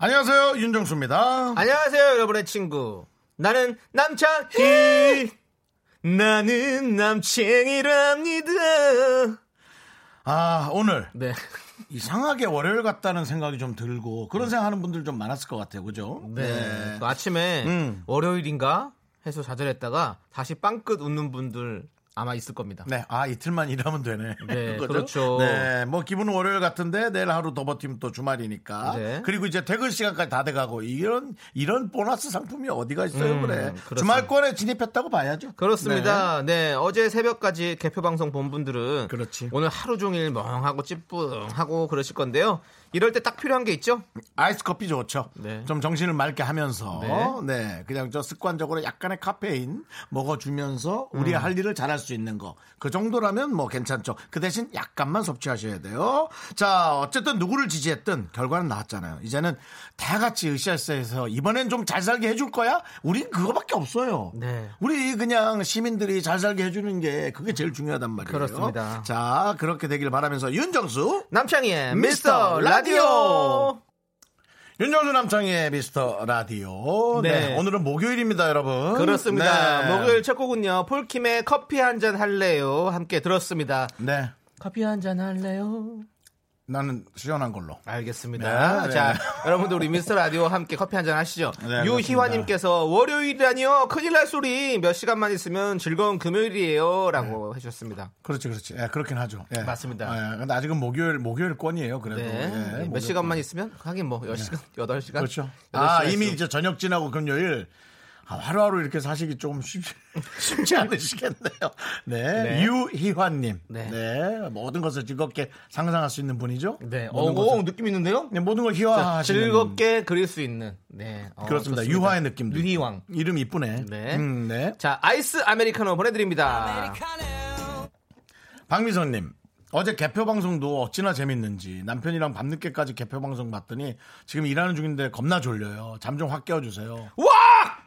안녕하세요 윤정수입니다. 안녕하세요, 여러분의 친구. 나는 남창희. 나는 남창희랍니다. 아 오늘 네. 이상하게 월요일 같다는 생각이 좀 들고 그런 생각하는 분들 좀 많았을 것 같아요, 그죠? 네. 그 아침에 음. 월요일인가 해서 좌절했다가 다시 빵끝 웃는 분들 아마 있을 겁니다. 네, 아 이틀만 일하면 되네. 네? 그렇죠. 네, 뭐 기분은 월요일 같은데 내일 하루 더 버티면 또 주말이니까. 네. 그리고 이제 퇴근 시간까지 다 돼가고 이런 이런 보너스 상품이 어디가 있어요, 음, 그래? 그렇습니다. 주말권에 진입했다고 봐야죠. 그렇습니다. 네. 어제 새벽까지 개표 방송 본 분들은 그렇지. 오늘 하루 종일 멍하고 찌뿌하고 그러실 건데요. 이럴 때 딱 필요한 게 있죠? 아이스 커피 좋죠. 네. 좀 정신을 맑게 하면서 네. 네. 그냥 저 습관적으로 약간의 카페인 먹어주면서 우리 음. 할 일을 잘할 수 있는 거 그 정도라면 뭐 괜찮죠. 그 대신 약간만 섭취하셔야 돼요. 자 어쨌든 누구를 지지했든 결과는 나왔잖아요. 이제는 다 같이 으쌰으쌰해서 이번엔 좀 잘 살게 해줄 거야? 우린 그거밖에 없어요. 네. 우리 그냥 시민들이 잘 살게 해주는 게 그게 제일 중요하단 말이에요. 그렇습니다. 자 그렇게 되길 바라면서 윤정수 남창희의 미스터 미스터 라디오. 윤정수 남창의 미스터 라디오. 네. 네. 오늘은 목요일입니다, 여러분. 그렇습니다. 네. 목요일 첫 곡은요. 폴킴의 커피 한 잔 할래요. 함께 들었습니다. 네. 커피 한 잔 할래요. 나는 시원한 걸로. 알겠습니다. 네, 네. 자, 여러분들 우리 미스터 라디오 함께 커피 한잔 하시죠. 네, 유희화님께서 월요일이라니요. 큰일 날 소리 몇 시간만 있으면 즐거운 금요일이에요 라고 해주셨습니다. 그렇지, 그렇지. 예, 그렇긴 하죠. 예. 맞습니다. 예, 근데 아직은 목요일, 목요일권이에요, 그래도. 네. 예, 몇 목요일권. 시간만 있으면 하긴 뭐 10시간, 8시간. 그렇죠. 여덟 아, 시간 이미. 이제 저녁 지나고 금요일. 아, 하루하루 이렇게 사시기 조금 쉽지, 쉽지 않으시겠네요. 네. 네. 유희환님. 네. 네. 모든 것을 즐겁게 상상할 수 있는 분이죠. 네. 어, 오, 느낌 있는데요? 네, 모든 걸 자, 희화하시는. 즐겁게 그릴 수 있는. 네. 어, 그렇습니다. 좋습니다. 유화의 느낌도. 유희왕. 이름 이쁘네. 네. 음, 네. 자, 아이스 아메리카노 보내드립니다. 박미선님. 어제 개표 방송도 어찌나 재밌는지 남편이랑 밤늦게까지 개표 방송 봤더니 지금 일하는 중인데 겁나 졸려요. 잠 좀 확 깨워주세요. 와!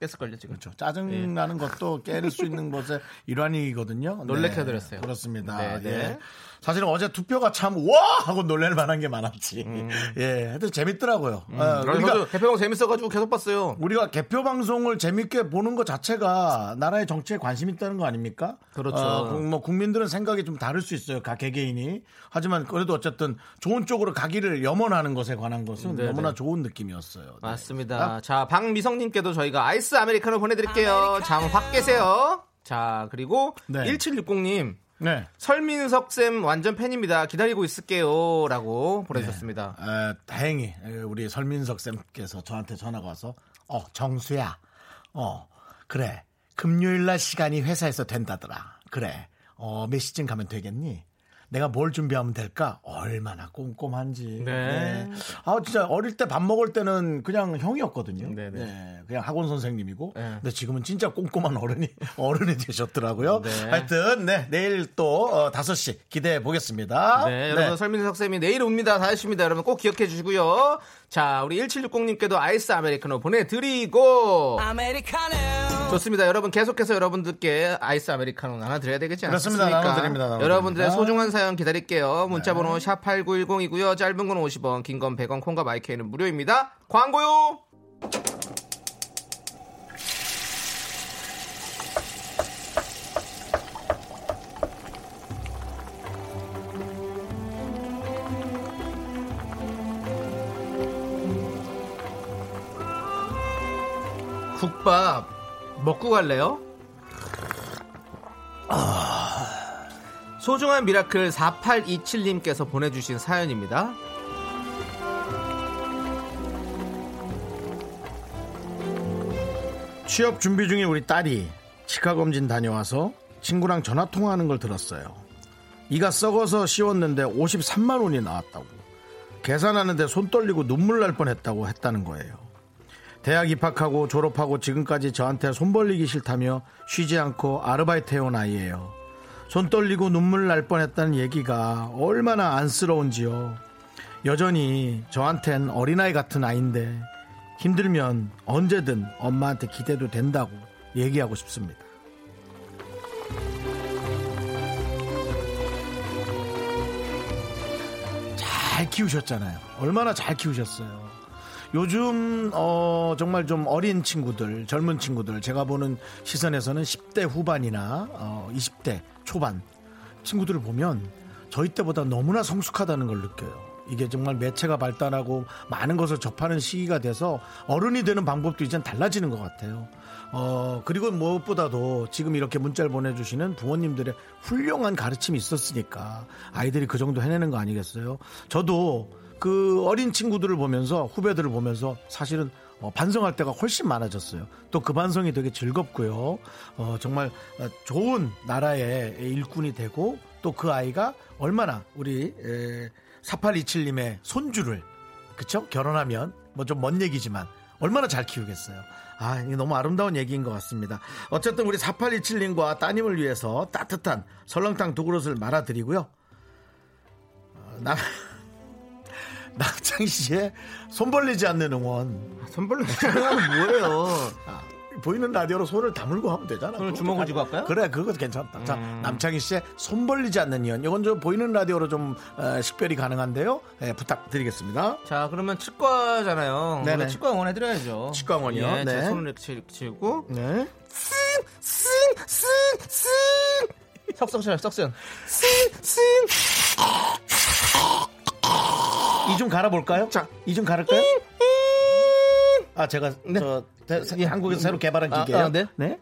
깼을걸요, 지금. 그렇죠. 짜증 나는 것도 깨를 수 있는 것의 일환이거든요. 놀래켜드렸어요. 그렇습니다. 네, 네. 예. 사실은 어제 투표가 참 와 하고 놀랄 만한 게 많았지. 예, 하여튼 재밌더라고요. 어, 우리가 우리가 개표방 재밌어가지고 계속 봤어요. 우리가 개표 방송을 재밌게 보는 것 자체가 나라의 정치에 관심 있다는 거 아닙니까? 그렇죠. 어, 국- 뭐 국민들은 생각이 좀 다를 수 있어요. 각 개개인이. 하지만 그래도 어쨌든 좋은 쪽으로 가기를 염원하는 것에 관한 것은 네네. 너무나 좋은 느낌이었어요. 네. 맞습니다. 자, 박미성님께도 저희가 아이스 아메리카노 보내드릴게요. 잠확 깨세요. 자, 그리고 네. 1760님. 네. 설민석 쌤 완전 팬입니다. 기다리고 있을게요라고 보내주셨습니다. 에, 다행히 에, 우리 설민석 쌤께서 저한테 전화가 와서 어 정수야 어 그래 금요일 날 시간이 회사에서 된다더라 그래 어 몇 시쯤 가면 되겠니 내가 뭘 준비하면 될까 얼마나 꼼꼼한지 네. 아 진짜 어릴 때 밥 먹을 때는 그냥 형이었거든요 네네. 네, 그냥 학원 선생님이고 네. 근데 지금은 진짜 꼼꼼한 어른이 어른이 되셨더라고요 네. 하여튼 네 내일 또 어, 5시 기대해 보겠습니다 네, 여러분 설민석 쌤이 내일 옵니다. 다 하십니다. 여러분 꼭 기억해 주시고요. 자, 우리 1760님께도 아이스 아메리카노 보내드리고 좋습니다. 여러분 계속해서 여러분들께 아이스 아메리카노 나눠드려야 되겠지 그렇습니다. 않습니까? 나눠드립니다. 나눠드립니다. 여러분들의 소중한 사연 기다릴게요. 문자번호 샵8910이고요. 짧은 건 50원, 긴 건 100원, 콩과 마이크는 무료입니다. 광고요. 국밥 먹고 갈래요? 소중한 미라클 4827님께서 보내주신 사연입니다. 취업 준비 중인 우리 딸이 치과 검진 다녀와서 친구랑 전화 통화하는 걸 들었어요. 이가 썩어서 씌웠는데 53만 원이 나왔다고. 계산하는데 손 떨리고 눈물 날 뻔했다고 했다는 거예요. 대학 입학하고 졸업하고 지금까지 저한테 손 벌리기 싫다며 쉬지 않고 아르바이트 해온 아이예요. 손 떨리고 눈물 날 뻔했다는 얘기가 얼마나 안쓰러운지요. 여전히 저한텐 어린아이 같은 아이인데 힘들면 언제든 엄마한테 기대도 된다고 얘기하고 싶습니다. 잘 키우셨잖아요. 얼마나 잘 키우셨어요. 요즘 어 정말 좀 어린 친구들, 젊은 친구들 제가 보는 시선에서는 10대 후반이나 어 20대 초반 친구들을 보면 저희 때보다 너무나 성숙하다는 걸 느껴요. 이게 정말 매체가 발달하고 많은 것을 접하는 시기가 돼서 어른이 되는 방법도 이젠 달라지는 것 같아요. 어, 그리고 무엇보다도 지금 이렇게 문자를 보내주시는 부모님들의 훌륭한 가르침이 있었으니까 아이들이 그 정도 해내는 거 아니겠어요? 저도 그 어린 친구들을 보면서 후배들을 보면서 사실은 어, 반성할 때가 훨씬 많아졌어요. 또 그 반성이 되게 즐겁고요. 어, 정말 어, 좋은 나라의 일꾼이 되고 또 그 아이가 얼마나 우리 에, 4827님의 손주를 그쵸? 결혼하면 뭐 좀 먼 얘기지만 얼마나 잘 키우겠어요. 아, 이게 너무 아름다운 얘기인 것 같습니다. 어쨌든 우리 4827님과 따님을 위해서 따뜻한 설렁탕 두 그릇을 말아드리고요. 어, 나, 남창희 씨의 손 벌리지 않는 응원. 손 벌리지 않는 뭐예요? 아, 보이는 라디오로 손을 다물고 하면 되잖아. 손을 주먹을 쥐고 할까요? 그래, 그거 괜찮다. 자, 남창희 씨의 손 벌리지 않는 이연. 이건 좀 보이는 라디오로 좀 어, 식별이 가능한데요. 예, 부탁드리겠습니다. 자, 그러면 치과잖아요. 우리가 치과 응원 해드려야죠. 치과 응원이요? 예, 네. 자, 손을 이렇게 치- 치고. 네. 석성처럼 석성. 이 좀 갈아볼까요? 자, 이 좀 갈을까요? 아, 제가 저 대- 사- 한국에서 새로 개발한 아, 기계예요. 아, 네? 네.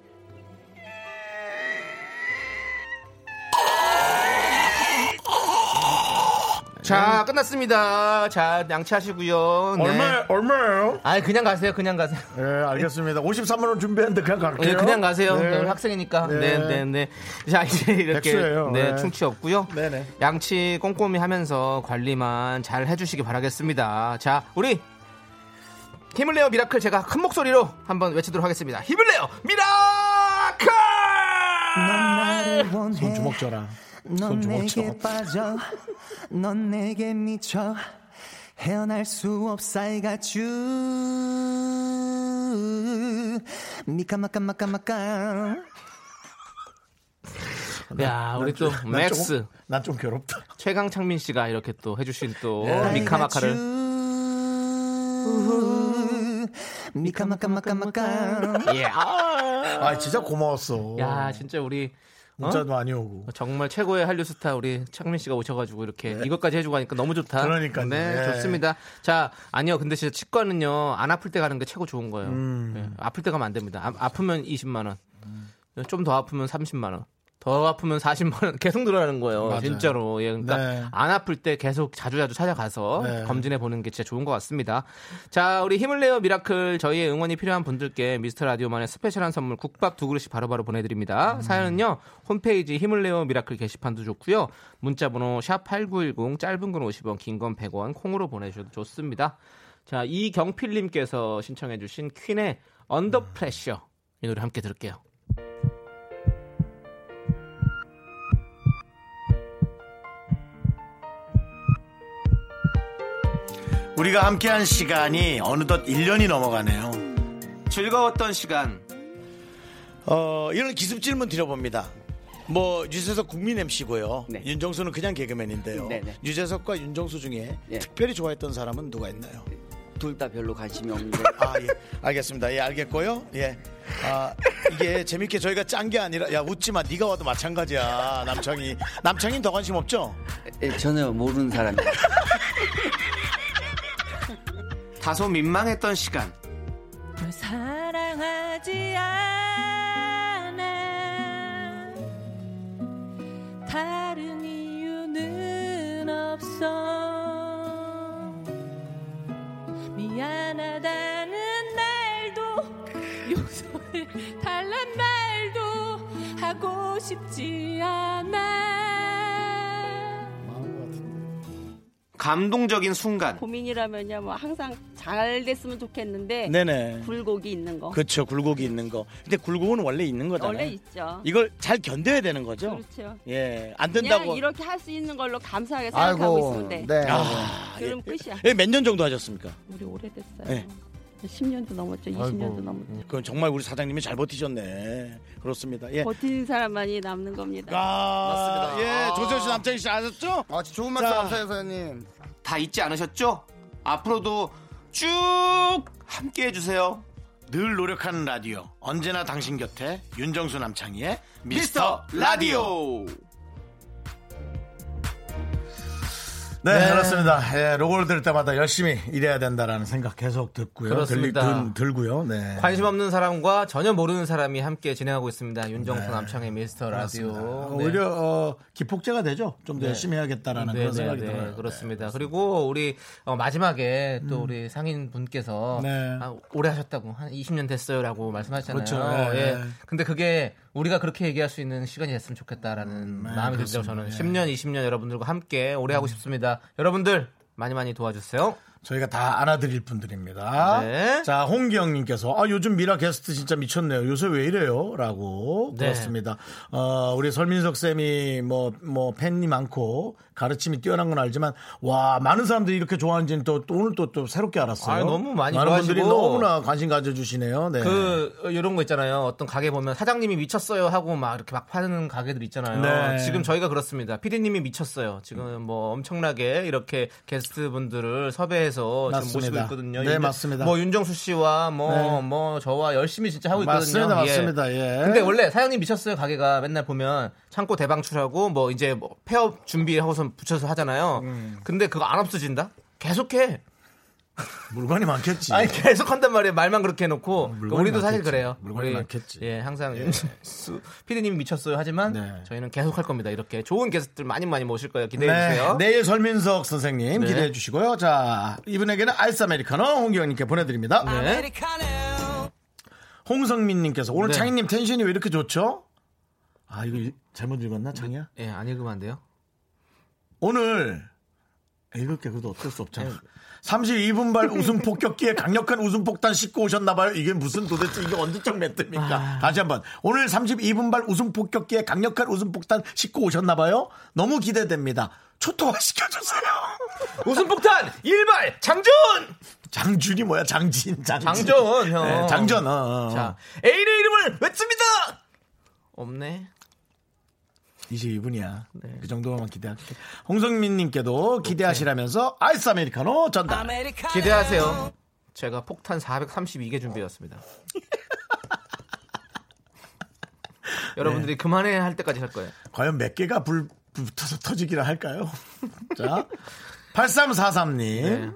자, 끝났습니다. 자, 양치하시고요. 네. 얼마 얼마예요? 아, 그냥 가세요. 그냥 가세요. 네, 알겠습니다. 53만 원 준비했는데 그냥 갈게요. 네, 그냥 가세요. 네. 오늘 학생이니까. 네. 네, 네, 네. 자, 이제 이렇게 백수예요. 네, 네. 충치 없고요. 네 네. 양치 꼼꼼히 하면서 관리만 잘 해주시기 바라겠습니다. 자, 우리 힘을 내요 미라클 제가 큰 목소리로 한번 외치도록 하겠습니다. 힘을 내요 미라클! 손 주먹 쥐어라. 넌. 내게 빠져 넌 내게 미쳐 헤어날 수 없어 I got you 미카마카마카마카 야, 우리 또 맥스 난 좀 괴롭다. 최강창민 씨가 이렇게 또 해주신 또 네. 미카마카를 미카마카마카마카 예. 아, 아, 진짜 고마웠어. 야, 진짜 우리 어? 문자도 많이 오고. 정말 최고의 한류 스타 우리 창민 씨가 오셔가지고 이렇게 이것까지 해주고 하니까 너무 좋다. 네. 그러니까요. 네, 네. 좋습니다. 자, 아니요. 근데 진짜 치과는요 안 아플 때 가는 게 최고 좋은 거예요. 음. 네, 아플 때 가면 안 됩니다. 아, 아프면 20만 원, 좀 더 아프면 30만 원. 더 아프면 40만 원 계속 늘어나는 거예요. 맞아요. 진짜로. 예, 그러니까 네. 안 아플 때 계속 자주자주 찾아가서 네. 검진해 보는 게 진짜 좋은 것 같습니다. 자, 우리 힘을 내요 미라클 저희의 응원이 필요한 분들께 미스터 라디오만의 special한 선물 국밥 두 그릇씩 바로바로 보내드립니다. 음. 사연은요 홈페이지 힘을 내요 미라클 게시판도 좋고요. 문자번호 샵 #8910 짧은 건 50원, 긴 건 100원 콩으로 보내주셔도 좋습니다. 자, 이경필님께서 신청해주신 퀸의 언더 프레셔 이 노래 함께 들을게요. 우리가 함께한 시간이 어느덧 1년이 넘어가네요. 즐거웠던 시간 어, 이런 기습 질문 드려봅니다. 뭐 유재석 국민 MC고요. 네. 윤정수는 그냥 개그맨인데요. 네, 네. 유재석과 윤정수 중에 예. 특별히 좋아했던 사람은 누가 있나요? 둘 다 별로 관심이 없는데 아, 예. 알겠습니다. 예, 알겠고요. 예. 아, 이게 재밌게 저희가 짠 게 아니라 야, 웃지 마. 네가 와도 마찬가지야. 남창이. 남창이는 더 관심 없죠? 예, 전혀 모르는 사람이에요. 다소 민망했던 시간. 널 사랑하지 않아. 다른 이유는 없어. 미안하다는 말도 용서해 달란 말도 하고 싶지 않아. 감동적인 순간. 고민이라면요, 뭐 항상 잘 됐으면 좋겠는데 네네. 굴곡이 있는 거. 그렇죠. 굴곡이 있는 거. 근데 굴곡은 원래 있는 거잖아요. 원래 있죠. 이걸 잘 견뎌야 되는 거죠. 그렇죠. 예, 안 된다고. 이렇게 할 수 있는 걸로 감사하게 생각하고 있으면 돼. 네. 아, 그럼 끝이야. 예, 몇 년 정도 하셨습니까? 우리 오래됐어요. 네. 10년도 넘었죠. 20년도 넘었죠. 그건 정말 우리 사장님이 잘 버티셨네. 그렇습니다. 예. 버티는 사람만이 남는 겁니다. 아, 맞습니다. 예, 조세호 씨 남창희 씨 아셨죠? 아, 좋은 말씀 자. 감사해요, 사장님. 다 잊지 않으셨죠? 앞으로도 쭉 함께 해주세요. 늘 노력하는 라디오 언제나 당신 곁에 윤정수 남창희의 미스터 라디오. 네, 그렇습니다. 예, 로고를 들을 때마다 열심히 일해야 된다라는 생각 계속 듣고요. 그렇습니다. 들, 들고요. 네. 관심 없는 사람과 전혀 모르는 사람이 함께 진행하고 있습니다. 윤정수 남창의 미스터 라디오. 네. 오히려 어, 기폭제가 되죠. 좀더 열심히 해야겠다라는 네, 그런 네, 생각이 네, 들어요. 그렇습니다. 그리고 우리 어, 마지막에 또 우리 상인 분께서 네. 아, 오래 하셨다고 한 20년 됐어요라고 말씀하셨잖아요. 그렇죠. 네, 예. 네. 근데 그게 우리가 그렇게 얘기할 수 있는 시간이 됐으면 좋겠다라는 마음이 들죠. 저는 10년, 20년 여러분들과 함께 오래 하고 싶습니다. 여러분들 많이 많이 도와주세요. 저희가 다 안아드릴 분들입니다. 네. 자, 홍기영님께서 아 요즘 미라 게스트 진짜 미쳤네요. 요새 왜 이래요?라고 네. 그렇습니다. 어, 우리 설민석 쌤이 뭐 뭐 팬이 많고 가르침이 뛰어난 건 알지만 와 많은 사람들이 이렇게 좋아하는지는 또, 또 오늘 또, 또 새롭게 알았어요. 아유, 너무 많이 많은 분들이 좋아하시고. 너무나 관심 가져주시네요. 네. 그 어, 이런 거 있잖아요. 어떤 가게 보면 사장님이 미쳤어요 하고 막 이렇게 막 파는 가게들 있잖아요. 네. 지금 저희가 그렇습니다. 피디님이 미쳤어요. 지금 뭐 엄청나게 이렇게 게스트 분들을 섭외해서 지금 맞습니다. 모시고 있거든요. 네, 윤정- 맞습니다. 뭐 윤정수 씨와 뭐뭐 네. 저와 열심히 진짜 하고 있거든요. 맞습니다, 맞습니다. 예. 근데 원래 사장님 미쳤어요 가게가 맨날 보면 창고 대방출하고 뭐 이제 뭐 폐업 준비하고서 붙여서 하잖아요. 음. 근데 그거 안 없어진다? 계속해. 물건이 많겠지. 아니 계속 한단 말이에요. 말만 그렇게 해놓고 물건이 우리도 사실 많겠지. 그래요. 물건이 우리, 많겠지. 예, 항상 수- 피디님이 미쳤어요. 하지만 네. 저희는 계속 할 겁니다. 이렇게 좋은 게스트들 많이 많이 모실 거예요. 기대해 주세요. 내일 설민석 선생님 네. 기대해 주시고요. 자, 이분에게는 아이스 아메리카노 홍기영님께 보내드립니다. 네. 홍성민님께서 오늘 네. 창희님 텐션이 왜 이렇게 좋죠? 아, 이거 일- 잘못 읽었나, 창희야? 예, 안 읽으면 안 돼요. 오늘 읽을게 그래도 어쩔 수 없잖아. 32분발 웃음 폭격기에 강력한 웃음 폭탄 씻고 오셨나봐요. 이게 무슨 도대체 이게 언제적 멘트입니까? 다시 한번 오늘 32분발 웃음 폭격기에 강력한 웃음 폭탄 씻고 오셨나봐요. 너무 기대됩니다. 초토화 시켜주세요. 웃음 폭탄 일발 장준 장준이 뭐야? 장진, 장진. 장전 형. 네, 장전. 어, 어, 어. 자 애인의 이름을 외칩니다. 없네. 22분이야. 네. 그 정도만 기대할게. 홍성민님께도 기대하시라면서 아이스 아메리카노 전달. 기대하세요. 제가 폭탄 432개 준비했습니다. 여러분들이 그만해 할 때까지 할 거예요. 과연 몇 개가 불, 붙어서 터지기라 할까요? 자, 8343님. 네.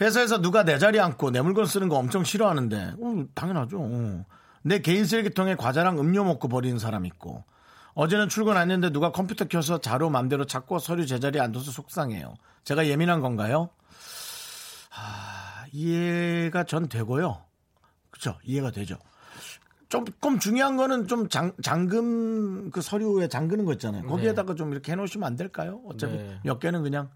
회사에서 누가 내 자리 앉고 내 물건 쓰는 거 엄청 싫어하는데, 어, 당연하죠. 어. 내 개인 쓰레기통에 과자랑 음료 먹고 버리는 사람 있고, 어제는 출근 안 했는데 누가 컴퓨터 켜서 자료 맘대로 찾고 서류 제자리에 앉아서 속상해요. 제가 예민한 건가요? 아, 이해가 전 되고요. 그렇죠. 이해가 되죠. 조금 중요한 거는 좀 장, 잠금 그 서류에 잠그는 거 있잖아요. 거기에다가 좀 이렇게 해놓으시면 안 될까요? 어차피 네. 몇 개는 그냥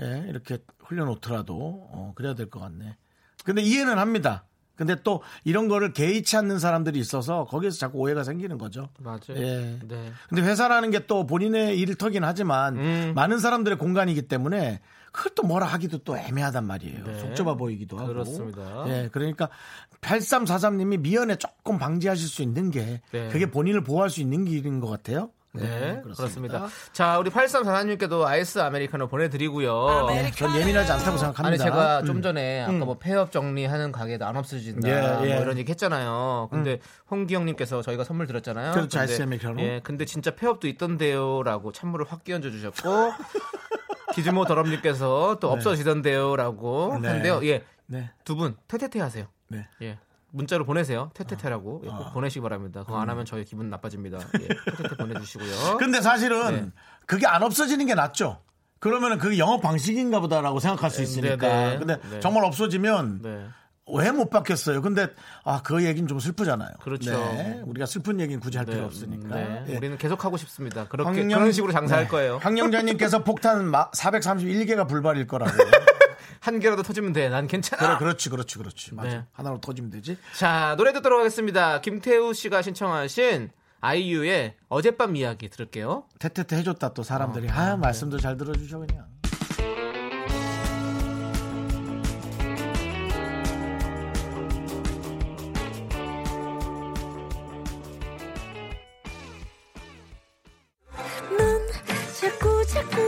예, 이렇게 흘려놓더라도 어, 그래야 될 것 같네. 근데 이해는 합니다. 근데 또 이런 거를 개의치 않는 사람들이 있어서 거기에서 자꾸 오해가 생기는 거죠. 맞아요. 예. 네. 근데 회사라는 게 또 본인의 일터긴 하지만 음. 많은 사람들의 공간이기 때문에 그걸 또 뭐라 하기도 또 애매하단 말이에요. 네. 속 좁아 보이기도 하고. 그렇습니다. 예, 그러니까 8343님이 미연에 조금 방지하실 수 있는 게 네. 그게 본인을 보호할 수 있는 길인 것 같아요. 네, 그렇습니다. 자, 우리 8344님께도 아이스 아메리카노 보내드리고요. 네, 전 예민하지 않다고 생각합니다. 아니 제가 음. 좀 전에 아까 뭐 폐업 정리하는 가게도 안 없어진다 예, 예. 뭐 이런 얘기 했잖아요. 근데 홍기영님께서 저희가 선물 드렸잖아요. 그렇죠, 근데, 아이스 아메리카노. 예, 근데 진짜 폐업도 있던데요 라고 찬물을 확 끼얹어 주셨고 기즈모 더럽님께서 또 없어지던데요 라고 네. 하는데요. 예, 네. 두분 퇴퇴퇴 하세요. 네. 예. 문자로 보내세요. 퇴퇴퇴라고 예, 꼭 보내시기 바랍니다. 그거 안 하면 저희 기분 나빠집니다. 예, 퇴퇴퇴 보내주시고요. 근데 사실은 네. 그게 안 없어지는 게 낫죠. 그러면은 그게 영업 방식인가 보다라고 생각할 수 있으니까. 네, 네. 근데 네. 정말 없어지면 네. 왜못 바뀌었어요? 근데 아 그 얘기는 좀 슬프잖아요. 그렇죠. 네, 우리가 슬픈 얘기는 굳이 할 네, 필요 없으니까. 네, 예. 우리는 계속 하고 싶습니다. 그렇게 황영- 그런 식으로 장사할 네. 거예요. 황영자님께서 폭탄 431개가 불발일 거라고. 한 개라도 터지면 돼. 난 괜찮아. 그래, 그렇지, 그렇지, 그렇지. 맞아. 네. 하나로 터지면 되지. 자, 노래 듣도록 하겠습니다. 김태우 씨가 신청하신 아이유의 어젯밤 이야기 들을게요. 태태태 해줬다 또 사람들이. 어, 아, 네. 말씀도 잘 들어주셔 그냥. 넌 자꾸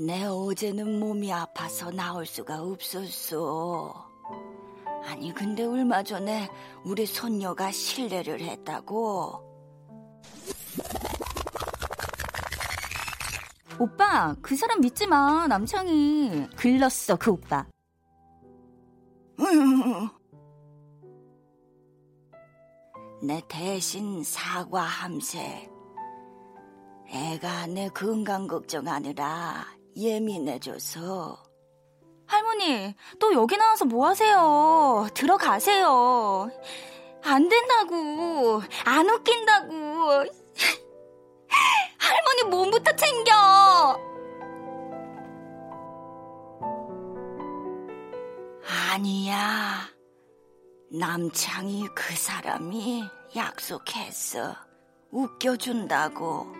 내 어제는 몸이 아파서 나올 수가 없었어. 아니, 근데 얼마 전에 우리 손녀가 실례를 했다고. 오빠, 그 사람 믿지 마, 남창이. 글렀어, 그 오빠. 내 대신 사과함세. 애가 내 건강 걱정하느라 예민해져서. 할머니, 또 여기 나와서 뭐 하세요? 들어가세요. 안 된다고. 안 웃긴다고. 할머니 몸부터 챙겨. 아니야. 남창이 그 사람이 약속했어. 웃겨준다고.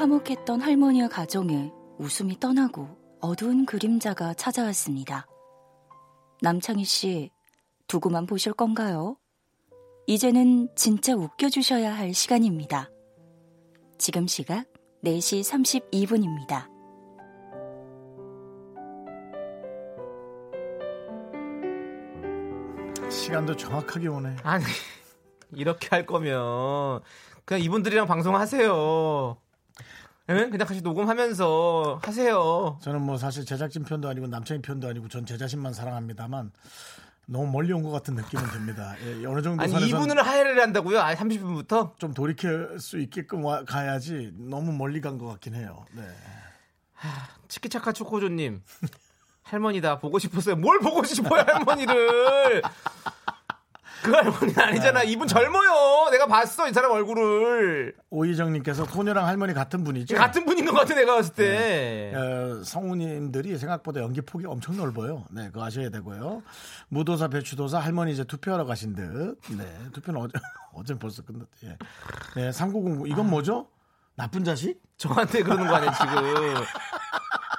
화목했던 할머니와 가정에 웃음이 떠나고 어두운 그림자가 찾아왔습니다. 남창희 씨, 두고만 보실 건가요? 이제는 진짜 웃겨주셔야 할 시간입니다. 지금 시각 4시 32분입니다. 시간도 정확하게 오네. 아니, 이렇게 할 거면 그냥 이분들이랑 방송하세요. 예? 그냥 같이 녹음하면서 하세요. 저는 뭐 사실 제작진 편도 아니고 남창희 편도 아니고 전 제 자신만 사랑합니다만 너무 멀리 온 것 같은 느낌은 듭니다. 예, 어느 정도 아니, 선에선 이분을 하야를 한다고요? 아, 30분부터? 좀 돌이킬 수 있게끔 와- 가야지 너무 멀리 간 것 같긴 해요. 네. 치키차카 초코조님. 할머니다. 보고 싶었어요. 뭘 보고 싶어요, 할머니를. 그 할머니는 아니잖아. 이분 젊어요. 내가 봤어, 이 사람 얼굴을. 오희정님께서 소녀랑 할머니 같은 분이죠. 같은 분인 것 같아, 내가 봤을 때. 어, 성우님들이 생각보다 연기 폭이 엄청 넓어요. 네, 그거 아셔야 되고요. 무도사, 배추도사, 할머니 이제 투표하러 가신 듯. 네, 투표는 어제, 어제 벌써 끝났, 예. 네, 3909. 이건 뭐죠? 나쁜 자식? 저한테 그러는 거 아니에요, 지금.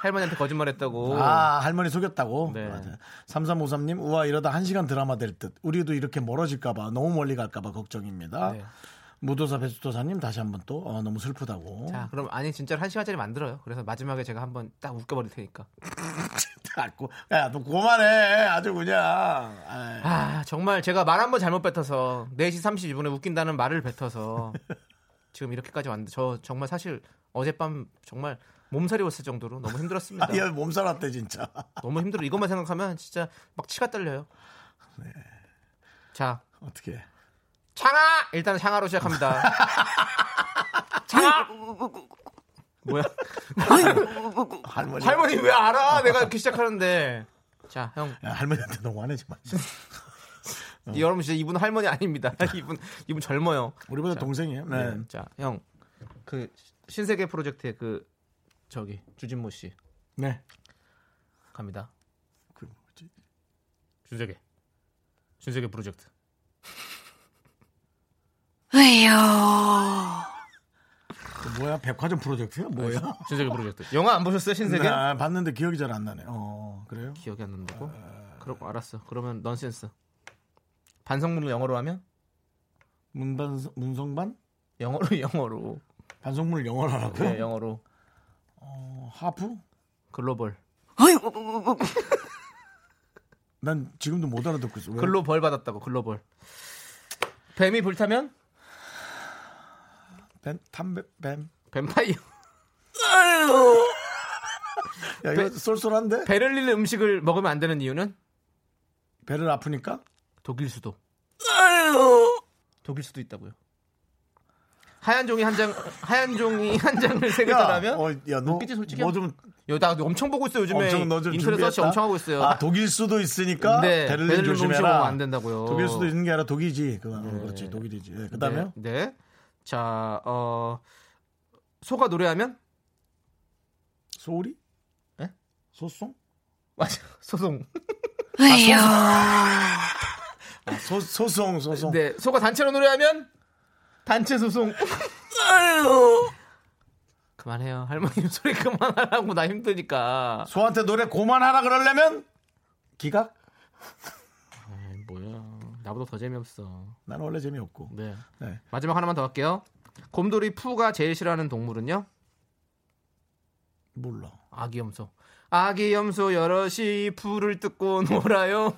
할머니한테 거짓말 했다고. 아, 할머니 속였다고? 네. 맞아요. 3353님, 우와, 이러다 한 시간 드라마 될 듯. 우리도 이렇게 멀어질까봐, 너무 멀리 갈까봐 걱정입니다. 네. 무도사, 배추도사님, 다시 한번 또, 어, 너무 슬프다고. 자, 그럼 아니 진짜로 한 시간짜리 만들어요. 그래서 마지막에 제가 한번 딱 웃겨버릴 테니까. 자꾸, 야, 너 그만해. 아주 그냥. 아이. 아, 정말 제가 말 한 번 잘못 뱉어서 4시 32분에 웃긴다는 말을 뱉어서 지금 이렇게까지 왔는데 저 정말 사실 어젯밤 정말 몸살이 왔을 정도로 너무 힘들었습니다. 아, 얘 몸살 왔대, 진짜. 너무 힘들어. 이것만 생각하면 진짜 막 치가 떨려요. 자, 어떻게. 창아! 일단 창아로 시작합니다. 창아! 뭐야? 할머니. 할머니 왜 알아? 내가 이렇게 시작하는데. 자, 형. 야, 할머니한테 너무 화내지 마. 여러분 진짜 이분 할머니 아닙니다. 이분 이분 젊어요. 우리보다 자, 동생이에요. 네. 네. 자, 형. 그 신세계 프로젝트의 그 저기 주진모 씨 네. 갑니다. 그 뭐지? 신세계. 신세계 프로젝트. 왜요? 그 뭐야? 백화점 프로젝트야? 뭐야? 신세계 프로젝트. 영화 안 보셨어요, 신세계? 나 봤는데 기억이 잘 안 나네. 어, 그래요? 기억이 안 난다고? 그러고 알았어. 그러면 넌센스. 반성문을 영어로 하면 문반 문성반? 영어로 영어로 반성문을 영어로 하라고? 네, 영어로. 어, 하프? 글로벌. 난 지금도 못 알아듣고 있어. 왜? 글로벌 받았다고, 글로벌. 뱀이 불타면? 뱀, 탐뱀, 뱀. 뱀파이어. 야, 이거 배- 쏠쏠한데? 배를 릴는 음식을 먹으면 안 되는 이유는? 배를 아프니까? 독일 수도. 독일 수도 있다고요. 하얀 종이 한 장, 하얀 종이 한 장을 세 개더라면? 어, 야, 너, 웃기지, 솔직히? 뭐 좀, 요, 나 엄청 보고 있어요, 요즘에. 엄청 너 좀 인터넷 서치 엄청 하고 있어요. 아, 독일 수도 있으니까 네, 베를린 베를린 음식 조심해라. 먹으면 안 된다고요. 독일 수도 있는 게 아니라 독이지. 그거 네. 그렇지, 독일이지. 네, 그 다음에요? 네, 네. 자, 어, 소가 노래하면? 소울이? 네? 소송? 맞아, 소송. 왜요? 아, 소, 소송, 소송. 네, 소가 단체로 노래하면? 단체 소송. 그만해요. 할머님 소리 그만하라고 나 힘드니까. 소한테 노래 고만하라 그러려면 기각? 아이, 뭐야. 나보다 더 재미없어. 나는 원래 재미없고. 네. 네. 마지막 하나만 더 할게요. 곰돌이 푸가 제일 싫어하는 동물은요? 몰라. 아기 염소. 아기 염소 여럿이 풀을 뜯고 놀아요.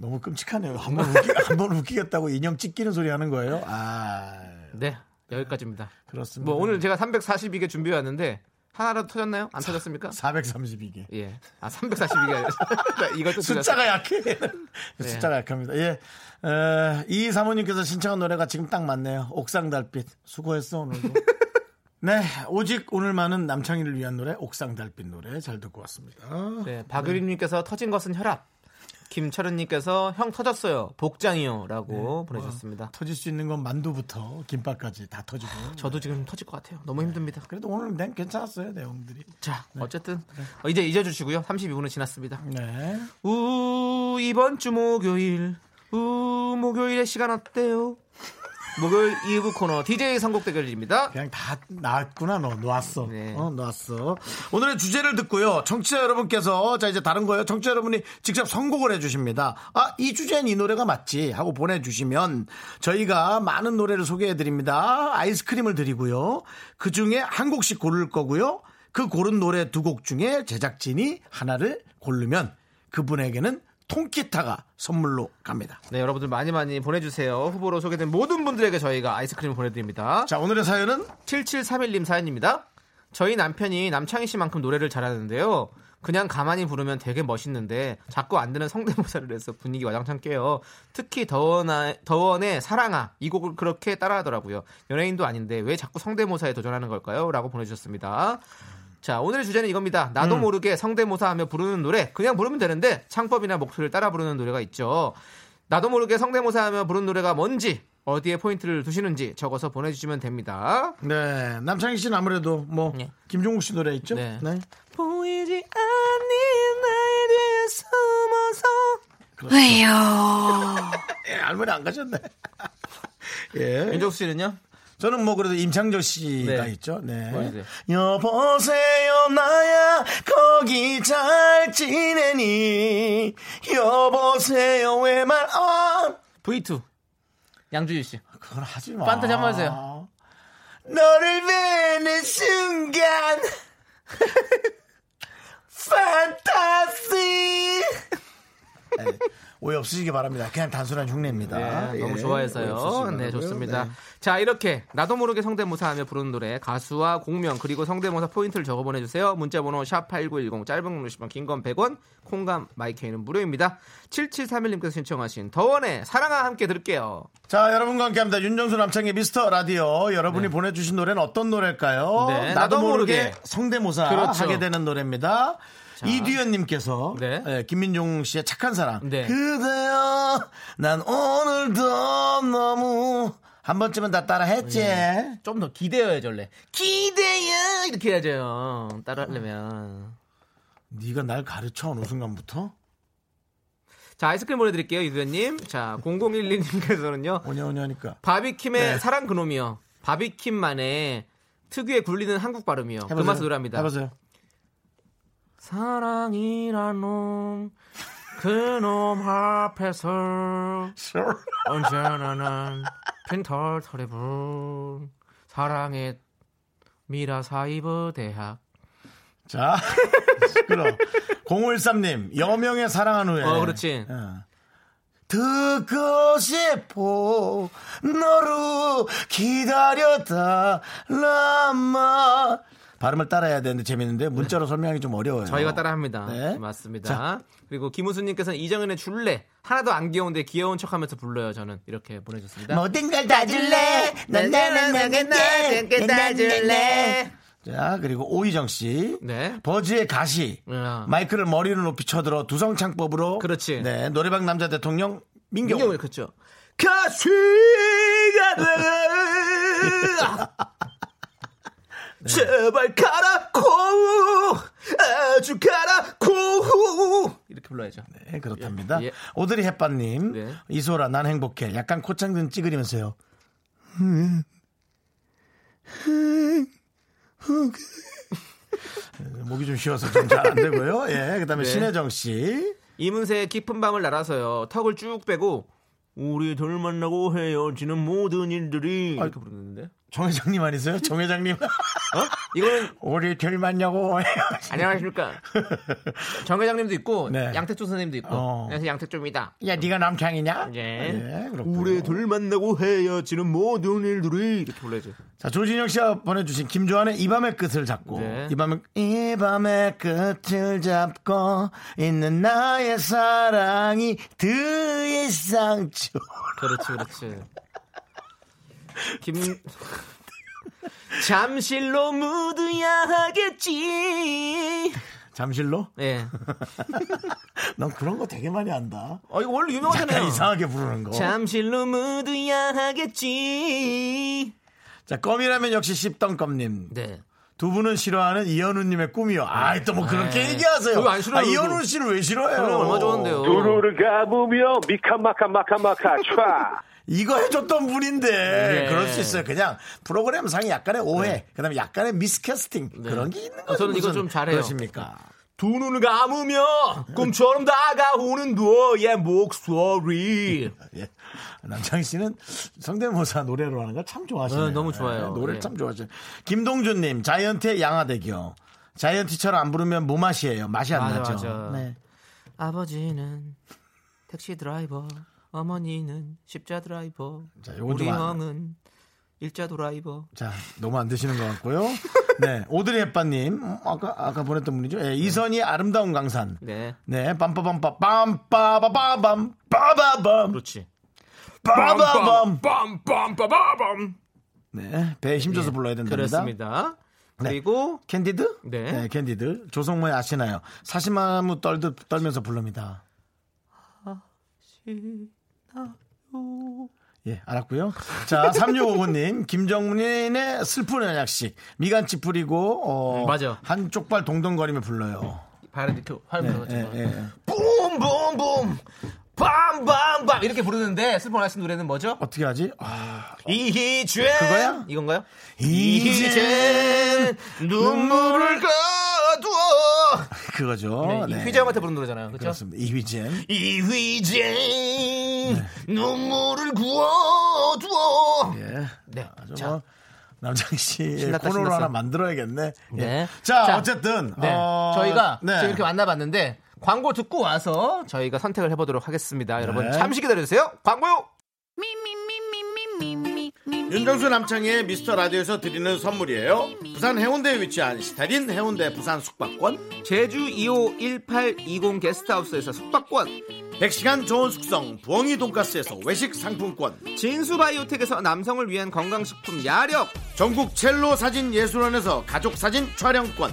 너무 끔찍하네요. 한번 웃기, 한번 웃기겠다고 인형 찢기는 소리 하는 거예요? 아, 네, 여기까지입니다. 그렇습니다. 뭐 오늘 제가 342개 준비해 왔는데 하나라도 터졌나요? 안 터졌습니까? 432개. 예. 아, 342개 아니라 이것도 숫자가 약해. 네. 숫자가 약합니다. 예. 에, 이 사모님께서 신청한 노래가 지금 딱 맞네요. 옥상 달빛. 수고했어, 오늘도. 네. 오직 오늘만은 남창희를 위한 노래, 옥상 달빛 노래 잘 듣고 왔습니다. 네, 박유림님께서 터진 것은 혈압. 김철은님께서 형 터졌어요. 복장이요라고 보내주셨습니다. 터질 수 있는 건 만두부터 김밥까지 다 터지고. 저도 지금 터질 것 같아요. 너무 힘듭니다. 그래도 오늘 낸 괜찮았어요, 내용들이. 자, 어쨌든 어, 이제 잊어주시고요. 32분은 지났습니다. 네. 우 이번 주 목요일 우 목요일에 시간 어때요? 목요일 2부 코너 DJ 선곡 대결입니다. 그냥 다 나왔구나, 너. 놓았어. 네. 어, 놓았어. 오늘의 주제를 듣고요. 청취자 여러분께서, 자, 이제 다른 거예요. 청취자 여러분이 직접 선곡을 해주십니다. 아, 이 주제는 이 노래가 맞지. 하고 보내주시면 저희가 많은 노래를 소개해드립니다. 아이스크림을 드리고요. 그 중에 한 곡씩 고를 거고요. 그 고른 노래 두 곡 중에 제작진이 하나를 고르면 그분에게는 통기타가 선물로 갑니다. 네, 여러분들 많이 많이 보내주세요. 후보로 소개된 모든 분들에게 저희가 아이스크림 보내드립니다. 자, 오늘의 사연은 7731님 사연입니다. 저희 남편이 남창희 씨만큼 노래를 잘하는데요. 그냥 가만히 부르면 되게 멋있는데 자꾸 안 되는 성대모사를 해서 분위기 와장창 깨요. 특히 더원아, 더원의 사랑아 이 곡을 그렇게 따라하더라고요. 연예인도 아닌데 왜 자꾸 성대모사에 도전하는 걸까요? 라고 보내주셨습니다. 자 오늘의 주제는 이겁니다. 나도 음. 모르게 성대모사하며 부르는 노래 그냥 부르면 되는데 창법이나 목소리를 따라 부르는 노래가 있죠. 나도 모르게 성대모사하며 부르는 노래가 뭔지 어디에 포인트를 두시는지 적어서 보내주시면 됩니다. 네, 남창희 씨는 아무래도 뭐 네. 김종국 씨 노래 있죠? 네. 네. 보이지 않는 나에 뒤에 숨어서 왜요? 예, 할머니 안 가셨네. 예. 윤정수 씨는요? 저는 뭐 그래도 임창정 씨가 네. 있죠. 네. 보여주세요. 여보세요 나야 거기 잘 지내니 여보세요 왜 말 안. V2 양주일 씨 그건 하지 마. 판타지 한번 해주세요. 너를 뵈는 순간 판타시. 네, 오해 없으시기 바랍니다. 그냥 단순한 흉내입니다. 네, 너무 예, 좋아해서요. 네. 좋습니다. 네. 자, 이렇게 나도 모르게 성대모사하며 부르는 노래 가수와 공명 그리고 성대모사 포인트를 적어 보내 주세요. 문자 번호 샵 8910 짧은 건 50원, 긴건 100원. 콩감 마이케이는 무료입니다. 7731님께서 신청하신 더원의 사랑아 함께 들을게요. 자, 여러분과 함께합니다. 윤정수 남창의 미스터 라디오. 여러분이 보내주신 노래는 어떤 노래일까요? 네, 나도, 나도 모르게, 모르게. 성대모사 그렇죠. 하게 되는 노래입니다. 이두현님께서 네. 예, 김민종 씨의 착한 사랑. 네. 그대여, 난 오늘도 너무 한 번쯤은 다 따라했지. 좀더 기대어야죠, 원래. 기대요! 이렇게 해야죠. 따라 하려면. 네가 날 가르쳐 어느 순간부터 자, 아이스크림 보내드릴게요, 이두현님. 자, 0012님께서는요. 오냐 오냐니까. 바비킴의 네. 사랑 그놈이요. 바비킴만의 특유의 굴리는 한국 발음이요. 그 맛을 노래합니다. 해보세요. 사랑이란 놈, 그놈 앞에서 Sure. 언제나 난 펜털털의 불 사랑의 미라 사이버 대학 자, 시끄러. 0513님, 여명의 사랑한 후에. 어 그렇지 어. 듣고 싶어 너를 기다렸다 라마 발음을 따라해야 되는데 재밌는데 문자로 설명하기 좀 어려워요. 저희가 따라합니다. 네. 맞습니다. 자. 그리고 김우수님께서는 이정은의 줄래. 하나도 안 귀여운데 귀여운 척하면서 불러요 저는. 이렇게 보내줬습니다. 모든 걸 다 줄래? 다 줄래? 자 그리고 오희정 씨. 네. 버즈의 가시. 야. 마이크를 머리를 높이 쳐들어 두성 창법으로. 그렇지. 네 노래방 남자 대통령 민경 민경을 그렇죠. 가시가 돼 제발 가라고 아주 가라고 이렇게 불러야죠 네, 그렇답니다. 예, 예. 오드리 햇반님, 네. 이소라, 난 행복해. 약간 코창등 찌그리면서요. 목이 좀 쉬어서 좀 잘 안 되고요. 예, 그 다음에 네. 신혜정 씨. 이문세의 깊은 밤을 날아서요 턱을 쭉 빼고 우리 둘 만나고 헤어지는 모든 일들이 이렇게 부르는데 정 회장님 아니세요? 정 회장님. 어? 이거는 우리 둘 만나고. 안녕하십니까 정 회장님도 있고 네. 양태조 선생님도 있고 어. 그래서 양태조입니다 야, 네가 남창이냐? 예. 예, 그렇군요. 우리 둘 만나고 헤어지는 모든 일들이 이렇게 불러야죠 자, 조진영 씨가 보내주신 김조한의 이 밤의 끝을 잡고, 네. 이 밤의, 이 밤의 끝을 잡고 있는 나의 사랑이 더 이상 주 그렇지, 그렇지. 김 잠실로 묻어야 하겠지. 잠실로? 예. 넌 그런 거 되게 많이 한다. 어 이거 원래 유명하잖아요. 이상하게 부르는 거. 잠실로 묻어야 하겠지. 자, 껌이라면 역시 씹던 껌님. 네. 두 분은 싫어하는 이현우님의 꿈이요. 아이, 또 뭐 그렇게 에이, 얘기하세요. 그거 안 싫어요, 아, 이현우. 씨를 왜 싫어해요? 저는 얼마 좋은데요. 두루를 감으며 미카마카 마카마카 촤 이거 해줬던 분인데 네. 그럴 수 있어요. 그냥 프로그램 상의 약간의 오해, 그다음에 약간의 미스캐스팅 네. 그런 게 있는 어, 거죠. 저는 이거 좀 잘해요. 그러십니까? 두 눈을 감으며 꿈처럼 다가오는 너의 목소리. 예. 남창희 씨는 성대모사 노래로 하는 걸 참 좋아하시네요. 네, 너무 좋아요. 노래를 네. 참 좋아하시네요. 김동준님, 자이언티의 양화대교. 자이언티처럼 안 부르면 무맛이에요. 맛이 안 맞아, 나죠. 맞아. 네. 아버지는 택시 드라이버, 어머니는 십자 드라이버, 자, 우리 형은 일자 드라이버. 자, 너무 안 드시는 것 같고요. 네. 오드리 햇바님, 음, 아까, 아까 보냈던 분이죠. 예, 이선희 아름다운 강산. 네, 네, 빰빠밤빠, 빰빠바바밤, 빠바밤, 그렇지. 빠바밤. 빰빰빠바밤. 네, 배에 힘줘서 불러야 된답니다. 그렇습니다. 그리고 캔디드? 네. 캔디드. 조성모의 아시나요? 사시나무 떨듯 떨면서 부릅니다. 예, 알았고요. 자, 3655님, 김정민의 슬픈 언약식. 미간 찌푸리고, 어, 음, 맞아. 한쪽 발 동동거리며 불러요. 발을 이렇게 활 예, 불어가지고 예, 예. 붐 붐 붐 빰빰빰 이렇게 부르는데 슬픈 아씨 노래는 뭐죠? 어떻게 하지? 아, 이희죄 그거야? 이건가요? 이제 눈물을 가두어 그거죠. 네, 네. 이휘재한테 부른 노래잖아요. 그렇죠? 그렇습니다. 이휘잼. 이휘재 눈물을 구워두어 예. 네. 아주 자, 뭐 남창희 신났다, 코너로. 하나 만들어야겠네. 예. 네. 자, 자, 어쨌든 네. 어, 저희가 네. 이렇게 만나봤는데 광고 듣고 와서 저희가 선택을 해보도록 하겠습니다. 여러분 네. 잠시 기다려주세요. 광고요. 윤정수 남창희의 미스터 라디오에서 드리는 선물이에요. 부산 해운대에 위치한 시타린 해운대 부산 숙박권, 제주 2호 1820 게스트하우스에서 숙박권 100시간 좋은 숙성 부엉이 돈가스에서 외식 상품권, 진수바이오텍에서 남성을 위한 건강식품 야력 전국 첼로 사진 예술원에서 가족 사진 촬영권,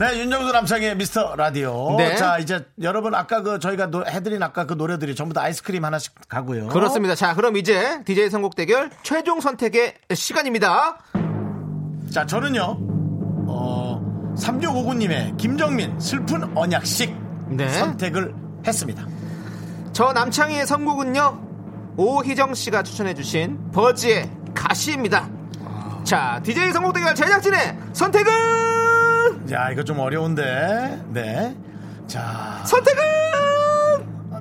네, 윤정수 남창희의 미스터 라디오. 네. 자, 이제 여러분 아까 그 저희가 노- 해드린 아까 그 노래들이 전부 다 아이스크림 하나씩 가고요. 그렇습니다 자 그럼 이제 DJ 선곡 대결 최종 선택의 시간입니다 자, 저는요, 어, 3659님의 김정민 슬픈 언약식 네. 선택을 했습니다. 저 남창희의 선곡은요 오희정 씨가 추천해 주신 버즈의 가시입니다. 자 DJ 선곡 대결 제작진의 선택은 야, 이거 좀 어려운데. 네. 자, 선택은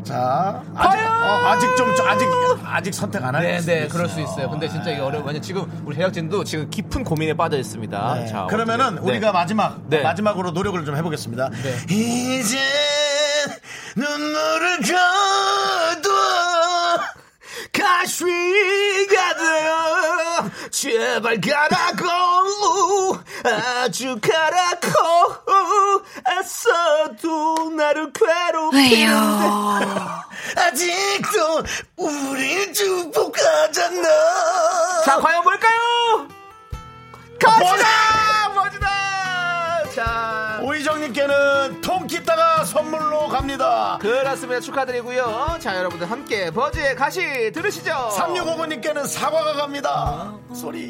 자, 아직, 어, 아직 좀, 저 아직, 아직 선택 안 네, 할 네, 그럴 수 있어요. 근데 진짜 이게 어려워. 왜냐 지금 우리 제작진도 지금 깊은 고민에 빠져 있습니다. 네. 자, 그러면은 어떻게- 우리가 네. 마지막 네. 마지막으로 노력을 좀 해보겠습니다. 네. 이제 눈물을 거둬 가시가 되어 제발 가라고 아주 가라고 애써도 나를 괴롭히는데? 아직도 우리 축복하잖아. 자 과연 뭘까요? 가시다 멋지다 자 오희정님께는 통키타가 선물로 갑니다. 그렇습니다 축하드리고요 자 여러분들 함께 버즈의 가시 들으시죠 3659님께는 사과가 갑니다. 소리.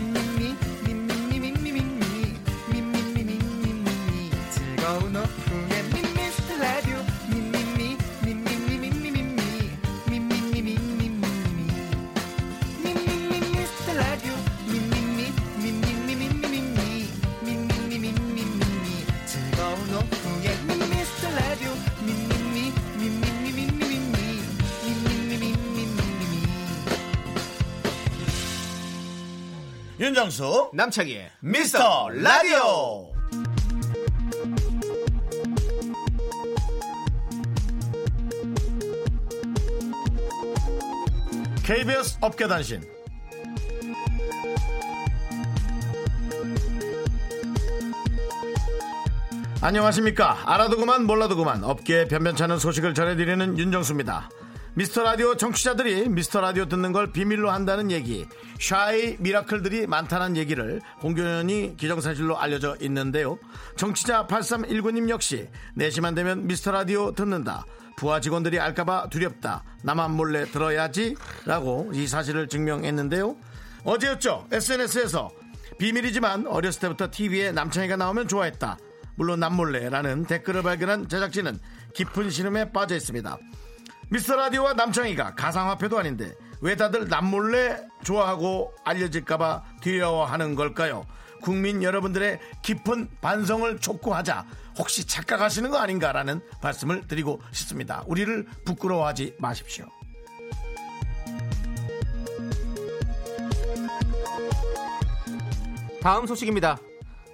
윤정수 남창희의 미스터 라디오. KBS 업계단신. 안녕하십니까? 알아도 그만 몰라도 그만 업계에 변변찮은 소식을 전해드리는 윤정수입니다 미스터 라디오 청취자들이 미스터 라디오 듣는 걸 비밀로 한다는 얘기 샤이 미라클들이 많다는 얘기를 공교연히 기정사실로 알려져 있는데요. 청취자 8319님 역시 4시만 되면 미스터 라디오 듣는다. 부하 직원들이 알까봐 두렵다. 나만 몰래 들어야지 라고 이 사실을 증명했는데요. 어제였죠. SNS에서 비밀이지만 어렸을 때부터 TV에 남창희가 나오면 좋아했다. 물론 남몰래라는 댓글을 발견한 제작진은 깊은 신음에 빠져 있습니다 미스터 라디오와 남창희가 가상화폐도 아닌데 왜 다들 남몰래 좋아하고 알려질까봐 두려워하는 걸까요? 국민 여러분들의 깊은 반성을 촉구하자 혹시 착각하시는 거 아닌가라는 말씀을 드리고 싶습니다. 우리를 부끄러워하지 마십시오. 다음 소식입니다.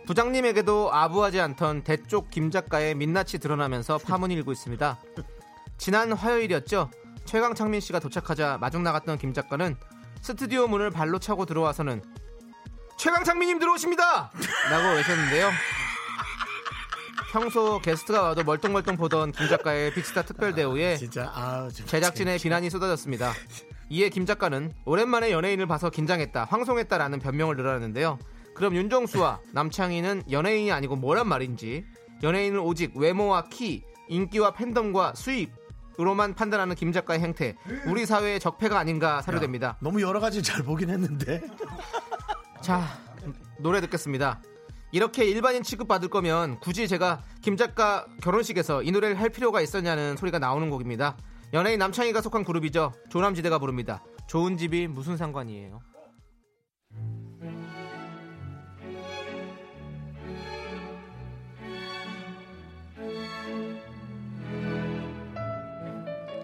부장님에게도 아부하지 않던 대쪽 김 작가의 민낯이 드러나면서 파문이 일고 있습니다. 지난 화요일이었죠. 최강창민 씨가 도착하자 마중 나갔던 김 작가는 스튜디오 문을 발로 차고 들어와서는 최강창민님 들어오십니다! 라고 외쳤는데요. 평소 게스트가 와도 멀뚱멀뚱 보던 김 작가의 빅스타 특별 대우에 진짜 아, 좀 제작진의 비난이 쏟아졌습니다. 이에 김 작가는 오랜만에 연예인을 봐서 긴장했다, 황송했다라는 변명을 늘어났는데요. 그럼 윤정수와 남창희는 연예인이 아니고 뭐란 말인지 연예인은 오직 외모와 키, 인기와 팬덤과 수입 으로만 판단하는 김 작가의 행태 우리 사회의 적폐가 아닌가 사료됩니다. 너무 여러 가지 잘 보긴 했는데 자 노래 듣겠습니다. 이렇게 일반인 취급받을 거면 굳이 제가 김 작가 결혼식에서 이 노래를 할 필요가 있었냐는 소리가 나오는 곡입니다. 연예인 남창희가 속한 그룹이죠. 조남지대가 부릅니다. 좋은 집이 무슨 상관이에요?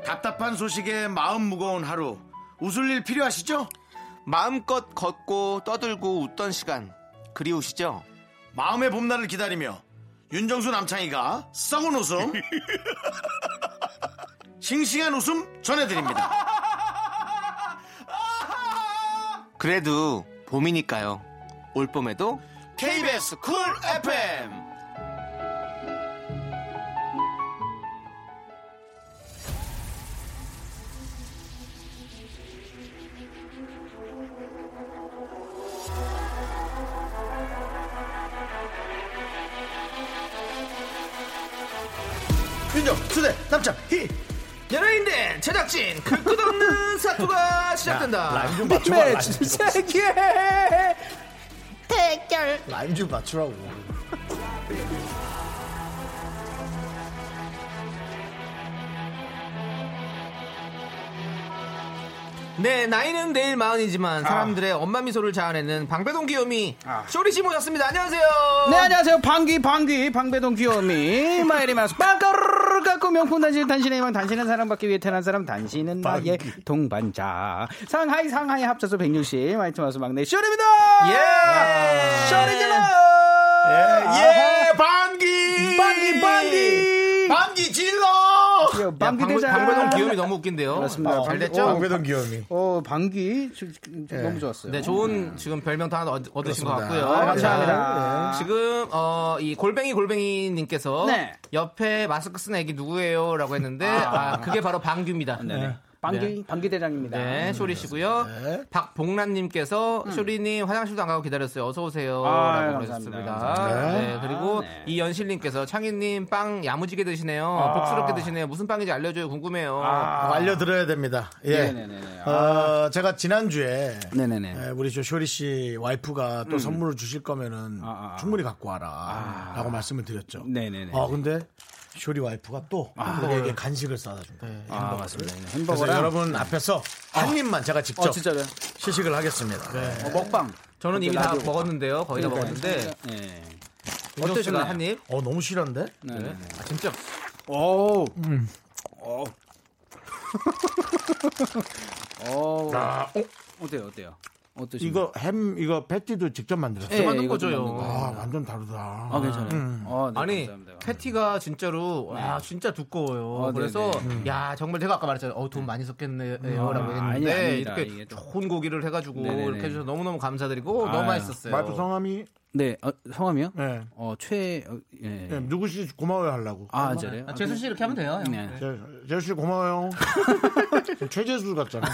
답답한 소식에 마음 무거운 하루 웃을 일 필요하시죠? 마음껏 걷고 떠들고 웃던 시간 그리우시죠? 마음의 봄날을 기다리며 윤정수 남창희가 썩은 웃음 싱싱한 웃음 전해드립니다 그래도 봄이니까요. 올 봄에도 KBS 쿨 FM 수대, 남창, 희. 연예인대 제작진 그 끝없는 사투가 시작된다. 라임 좀 맞춰봐. 라임 좀. 세계 대결. 라임 좀 맞추라고. 네, 나이는 내일 마흔이지만 사람들의 엄마 미소를 자아내는 방배동 귀요미 쇼리 씨 모셨습니다. 안녕하세요. 네 안녕하세요. 방귀 방귀 방배동 귀요미. 마이리마스. 빵가르르 갖고 명품 단신 단신의 희망 단신은 사랑받기 위해 태어난 사람 단신은 나의 동반자. 상하이 상하이 합쳐서 160 마이트마스 막내 쇼리입니다. 예. 쇼리 질러 예, 예, 방귀! 방귀 방귀. 방귀 질러! 요, 야, 방귀 방, 대장 방배동 귀요미 너무 웃긴데요. 그렇습니다. 잘 방귀- 됐죠? 방배동 귀요미. 어 방귀 저- 저- 너무 좋았어요 네, 좋은 지금 별명도 하나 얻- 얻으신 것 그렇습니다. 같고요. 아, 감사합니다. 자, 지금 어, 이 골뱅이 골뱅이 님께서 네. 옆에 마스크 쓴 애기 누구예요?라고 했는데 아, 그게 바로 방규입니다. 네 네. 방귀 네. 방귀 대장입니다 네, 쇼리 씨고요. 박봉란님께서 쇼리님 화장실도 안 가고 기다렸어요. 어서 오세요. 음. 아, 라고 감사합니다. 그러셨습니다. 감사합니다. 네, 그리고 아, 네. 이연실님께서 창희님 빵 야무지게 드시네요. 아. 복스럽게 드시네요. 무슨 빵인지 알려줘요. 궁금해요. 어, 알려드려야 됩니다. 예. 네네네네. 어, 제가 지난 주에 네네네 예, 우리 저 쇼리 씨 와이프가 또 음. 선물을 주실 거면은 아, 아. 충분히 갖고 와라. 라고 말씀을 드렸죠. 네네네. 어, 근데 쇼리 와이프가 또 우리에게 간식을 싸다 준다. 아 맞습니다 그래서 햄버거랑 여러분 앞에서 한 입만 제가 직접 어 진짜요 시식을 하겠습니다. 네. 어, 먹방 저는 이미 다. 먹었는데요. 거의 다 먹었는데 네. 어떠셨나요? 한 입. 어, 너무 실한데? 네. 네. 아, 진짜. 오. 어. 어. 아, 어, 어때요? 어때요? 어떠신가요? 이거 햄, 이거 패티도 직접 만들었어요? 예, 만든 이것도 거죠. 만든 거. 아, 완전 다르다. 아, 괜찮아요. 음. 어, 네, 아니 감사합니다. 패티가 진짜로 와 진짜 두꺼워요. 어, 그래서 네네. 야 정말 제가 아까 말했잖아요. 어, 돈 많이 썼겠네요라고 아, 아니, 했는데 아닙니다. 이렇게 좋은 고기를 해가지고 네네네. 이렇게 해주셔서 너무 너무 감사드리고 너무 아유. 맛있었어요. 와이프 성함이 네, 어, 성함이요? 네. 어, 최 어, 예. 예, 누구시 고마워요 하려고. 아, 저래요? 아, 재수 씨 이렇게 하면 돼요. 형. 네. 제- 재수 씨 고마워요. 최재수 같잖아.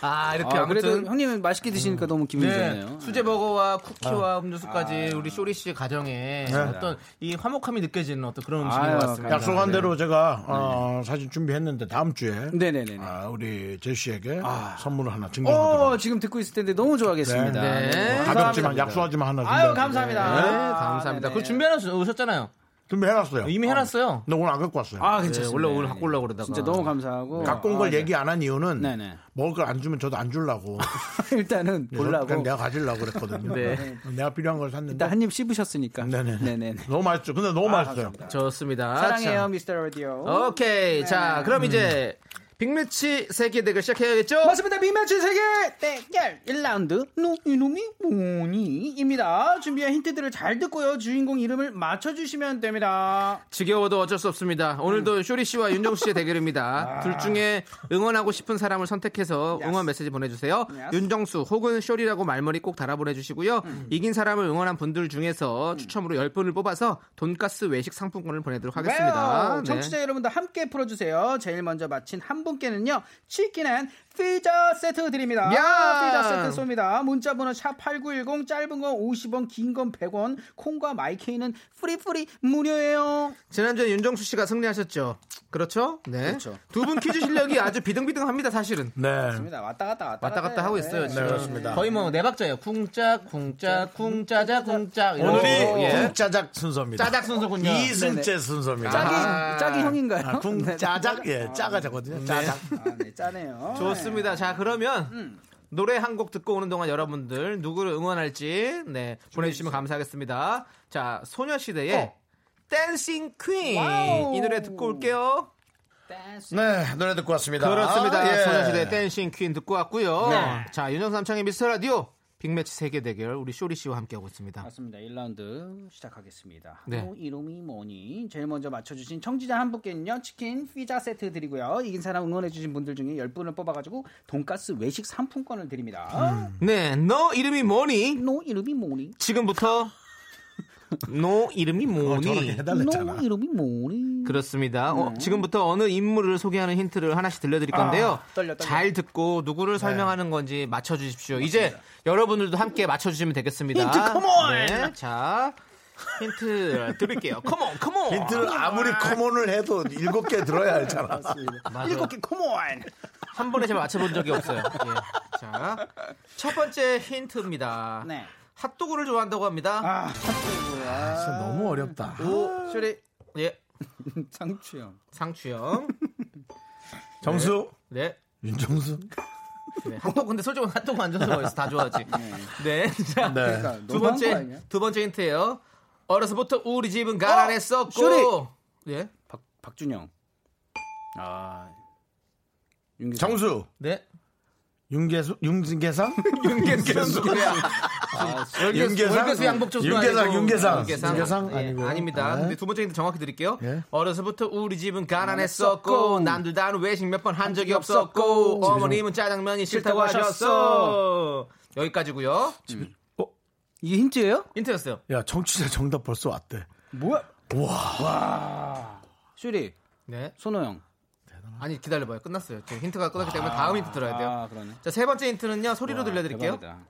아 이렇게 아, 아무튼 그래도 형님은 맛있게 드시니까 너무 기분이 네, 좋네요. 수제버거와 쿠키와 음료수까지 아. 우리 쇼리 씨 가정에 네. 어떤 이 화목함이 느껴지는 어떤 그런 음식인 것 같습니다. 약속한 네. 대로 제가 어, 사진 준비했는데 다음 주에 네네네. 아, 우리 재수 씨에게 아. 선물을 하나 증정하도록 어, 지금 듣고 있을 텐데 너무 좋아하겠습니다. 네. 네. 가볍지만 약속하지 만 하나 아유, 준비해- 감사합니다. 네, 감사합니다. 네네. 그거 준비해 오셨잖아요. 준비해놨어요. 이미 해놨어요. 근데 오늘 안 갖고 왔어요. 아, 네, 괜찮습니다. 원래 오늘 갖고 오려고 그러다가 진짜 너무 감사하고. 갖고 온걸 아, 네. 얘기 안 한 이유는 네네. 먹을 걸 안 주면 저도 안 주려고. 일단은 보려고. 그냥 내가 가지려고 그랬거든요. 네. 내가 필요한 걸 샀는데. 일단 한 입 씹으셨으니까. 네네. 네네. 너무 맛있죠. 근데 너무 맛있어요. 좋습니다. 사랑해요, 자, 미스터 라디오. 오케이. 자, 네. 그럼 이제 빅매치 세계 대결 시작해야겠죠? 맞습니다. 빅매치 세계 대결 1라운드 노 이놈이 뭐니입니다. 준비한 힌트들을 잘 듣고요. 주인공 이름을 맞춰주시면 됩니다. 지겨워도 어쩔 수 없습니다. 오늘도 쇼리 씨와 윤정 씨의 대결입니다. 둘 중에 응원하고 싶은 사람을 선택해서 응원 메시지 보내주세요. 윤정수 혹은 쇼리라고 말머리 꼭 달아 보내주시고요. 이긴 사람을 응원한 분들 중에서 추첨으로 10분을 뽑아서 돈가스 외식 상품권을 보내도록 하겠습니다. 네. 청취자 여러분도 함께 풀어주세요. 제일 먼저 맞힌 한분 께는요. 치킨 and 피자 세트 드립니다. 야! 피자 세트 쏩니다. 문자 번호 샵8910 짧은 건 50원 긴 건 100원 콩과 마이케이는 free free 무료예요. 지난주에 윤정수 씨가 승리하셨죠? 그렇죠? 네. 그렇죠. 두 분 퀴즈 실력이 아주 비등비등합니다, 사실은. 네. 맞습니다. 왔다 갔다 왔다, 왔다 갔다 하고 있어요. 네. 지금. 그렇습니다. 거의 뭐 네 박자예요. 쿵짝, 쿵짝, 쿵짜자, 쿵짝. 오늘이. 예. 쿵짜작 순서입니다. 짜작 순서군요. 이승재 순서입니다. 짝이 아. 짝이 형인가요? 아, 쿵짜작? 예, 짜가 되거든요. 짜작. 아, 네, 짜네요. 좋습니다. 자, 그러면 음. 노래 한 곡 듣고 오는 동안 여러분들 누구를 응원할지 네, 보내주시면 감사하겠습니다. 자, 소녀시대의 어. Dancing Queen. 와우. 이 노래 듣고 올게요. 네, 노래 듣고 왔습니다. 그렇습니다. 예. 소녀시대 Dancing Queen 듣고 왔고요. 네. 자, 윤정수 남창희의 미스터 라디오 빅매치 세계 대결 우리 쇼리 씨와 함께하고 있습니다. 맞습니다. 1라운드 시작하겠습니다. 네. 어, 이름이 뭐니? 제일 먼저 맞춰주신 청취자 한 분께는요. 치킨 피자 세트 드리고요. 이긴 사람 응원해주신 분들 중에 10분을 뽑아가지고 돈가스 외식 상품권을 드립니다. 네, 너 이름이 뭐니? 너 이름이 뭐니? 지금부터 너 이름이 뭐니? 해달랬잖아. 너 이름이 뭐니? 그렇습니다. 네. 어, 지금부터 어느 인물을 소개하는 힌트를 하나씩 들려드릴 건데요. 아, 떨려, 떨려. 잘 듣고 누구를 설명하는 건지 맞춰주십시오. 이제 여러분들도 함께 맞춰주시면 되겠습니다. 힌트 come on! 네, 자 힌트 드릴게요. come on, come on. 힌트를 아무리 come on을 해도 일곱 개 들어야 알잖아. 일곱 개 come on. 한 번에 제가 맞춰본 적이 없어요. 예. 자, 첫 번째 힌트입니다. 네. 핫도그를 좋아한다고 합니다. 아, 진짜 너무 어렵다. 오, 쇼리. 예. 상추형. 상추형. 정수. 네. 윤정수. 네. 핫도그 근데 솔직히 핫도그 안 좋아서 어디서 다 좋아하지. 네. 자, 네. 그러니까 두 번째? 두 번째 힌트예요. 어려서부터 우리 집은 가난했었고. 쇼리! 예. 박 박준영. 아. 윤기상. 정수. 네. 윤계수. 윤계상. 윤계수. 아, 윤계상. 월계수 양복조수 윤계상. 윤계상. 윤계상. 윤계상 예. 아닙니다. 네. 근데 두 번째 힌트 정확히 드릴게요. 예. 어려서부터 우리 집은 가난했었고 남들 다는 외식 몇 번 한 적이 없었고, 어머님은 짜장면이 싫다고 하셨어. 여기까지고요. 이게 힌트예요? 힌트였어요. 야, 정치자 정답 벌써 왔대. 뭐야? 와. 와. 슈리. 네. 손호영. 아니 기다려봐요. 끝났어요. 지금 힌트가 끝났기 때문에 다음 힌트 들어야 돼요. 아, 그러네. 자, 세 번째 힌트는요. 소리로 와, 들려드릴게요. 대박이다.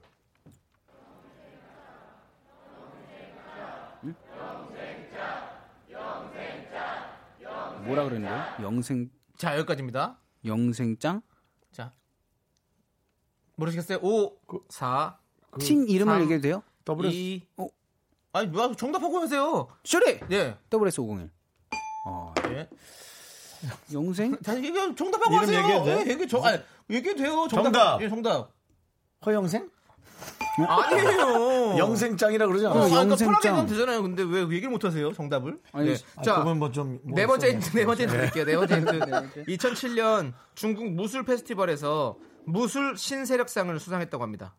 응? 뭐라 그랬는데요? 영생 자, 여기까지입니다. 영생짱? 자. 모르시겠어요? 5, 4, 친 이름을 삼, 얘기해도 돼요? WS. 2. 어. 아니, 뭐야, 정답하고 하세요. 슈리! 예. WS501. 어, 예. 영생? 자, 이게 정답하고 하세요. 얘기해도 돼? 예, 얘기 정, 아니, 얘기해도 돼요. 정답. 정답. 예, 정답. 허영생? 아니에요. 영생짱이라 그러지 어, 않아? 아, 그러니까 영생짱. 편하게 하면 되잖아요. 근데 왜 얘기를 못 하세요? 정답을? 아니, 네. 아, 자, 그분 뭐좀 네 번째 힌트, 네 번째 힌트 드릴게요. 네 번째 힌트. 2007년 중국 무술 페스티벌에서 무술 신세력상을 수상했다고 합니다.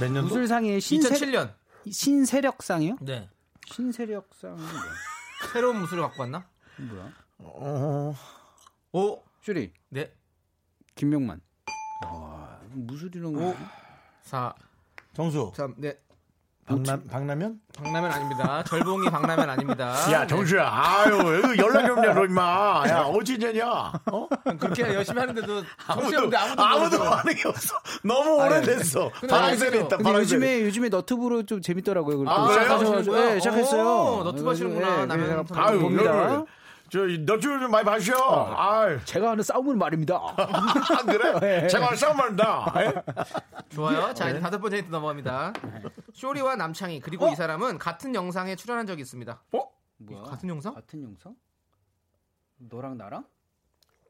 몇 년도? 무술상의 신세, 2007년. 신세력상이요? 네. 신세력상은 뭐야? 새로운 무술을 갖고 왔나? 뭐야? 어, 5, 슈리. 네, 김명만. 아, 무술이란 거. 4, 정수. 3, 네. 박남, 박라면? 박라면 아닙니다. 절봉이 박라면 아닙니다. 야, 정수야. 아유, 여기 연락이 없냐, 너 임마. 야, 어찌 되냐? 어? 그렇게 열심히 하는데도 정수야 아무도, 아무도 아무도. 반응이 없어. 너무 오래됐어. 알겠죠. 있다, 파랑새. 요즘에 요즘에 너튜브로 좀 재밌더라고요. 아? 시작하셔가지고. 네, 시작했어요. 오, 너튜브 하시는구나. 나는 그래서 좀 아유, 봅니다. 저, 너튜브 좀 많이 봐주셔. 아유. 제가 하는 싸움은 말입니다. 아, 그래? 제가 싸움한다. 좋아요. 자, 이제 다섯 번째 힌트 넘어갑니다. 쇼리와 남창희 그리고 이 사람은 같은 영상에 출연한 적이 있습니다. 어? 뭐야? 같은 영상? 같은 영상? 너랑 나랑?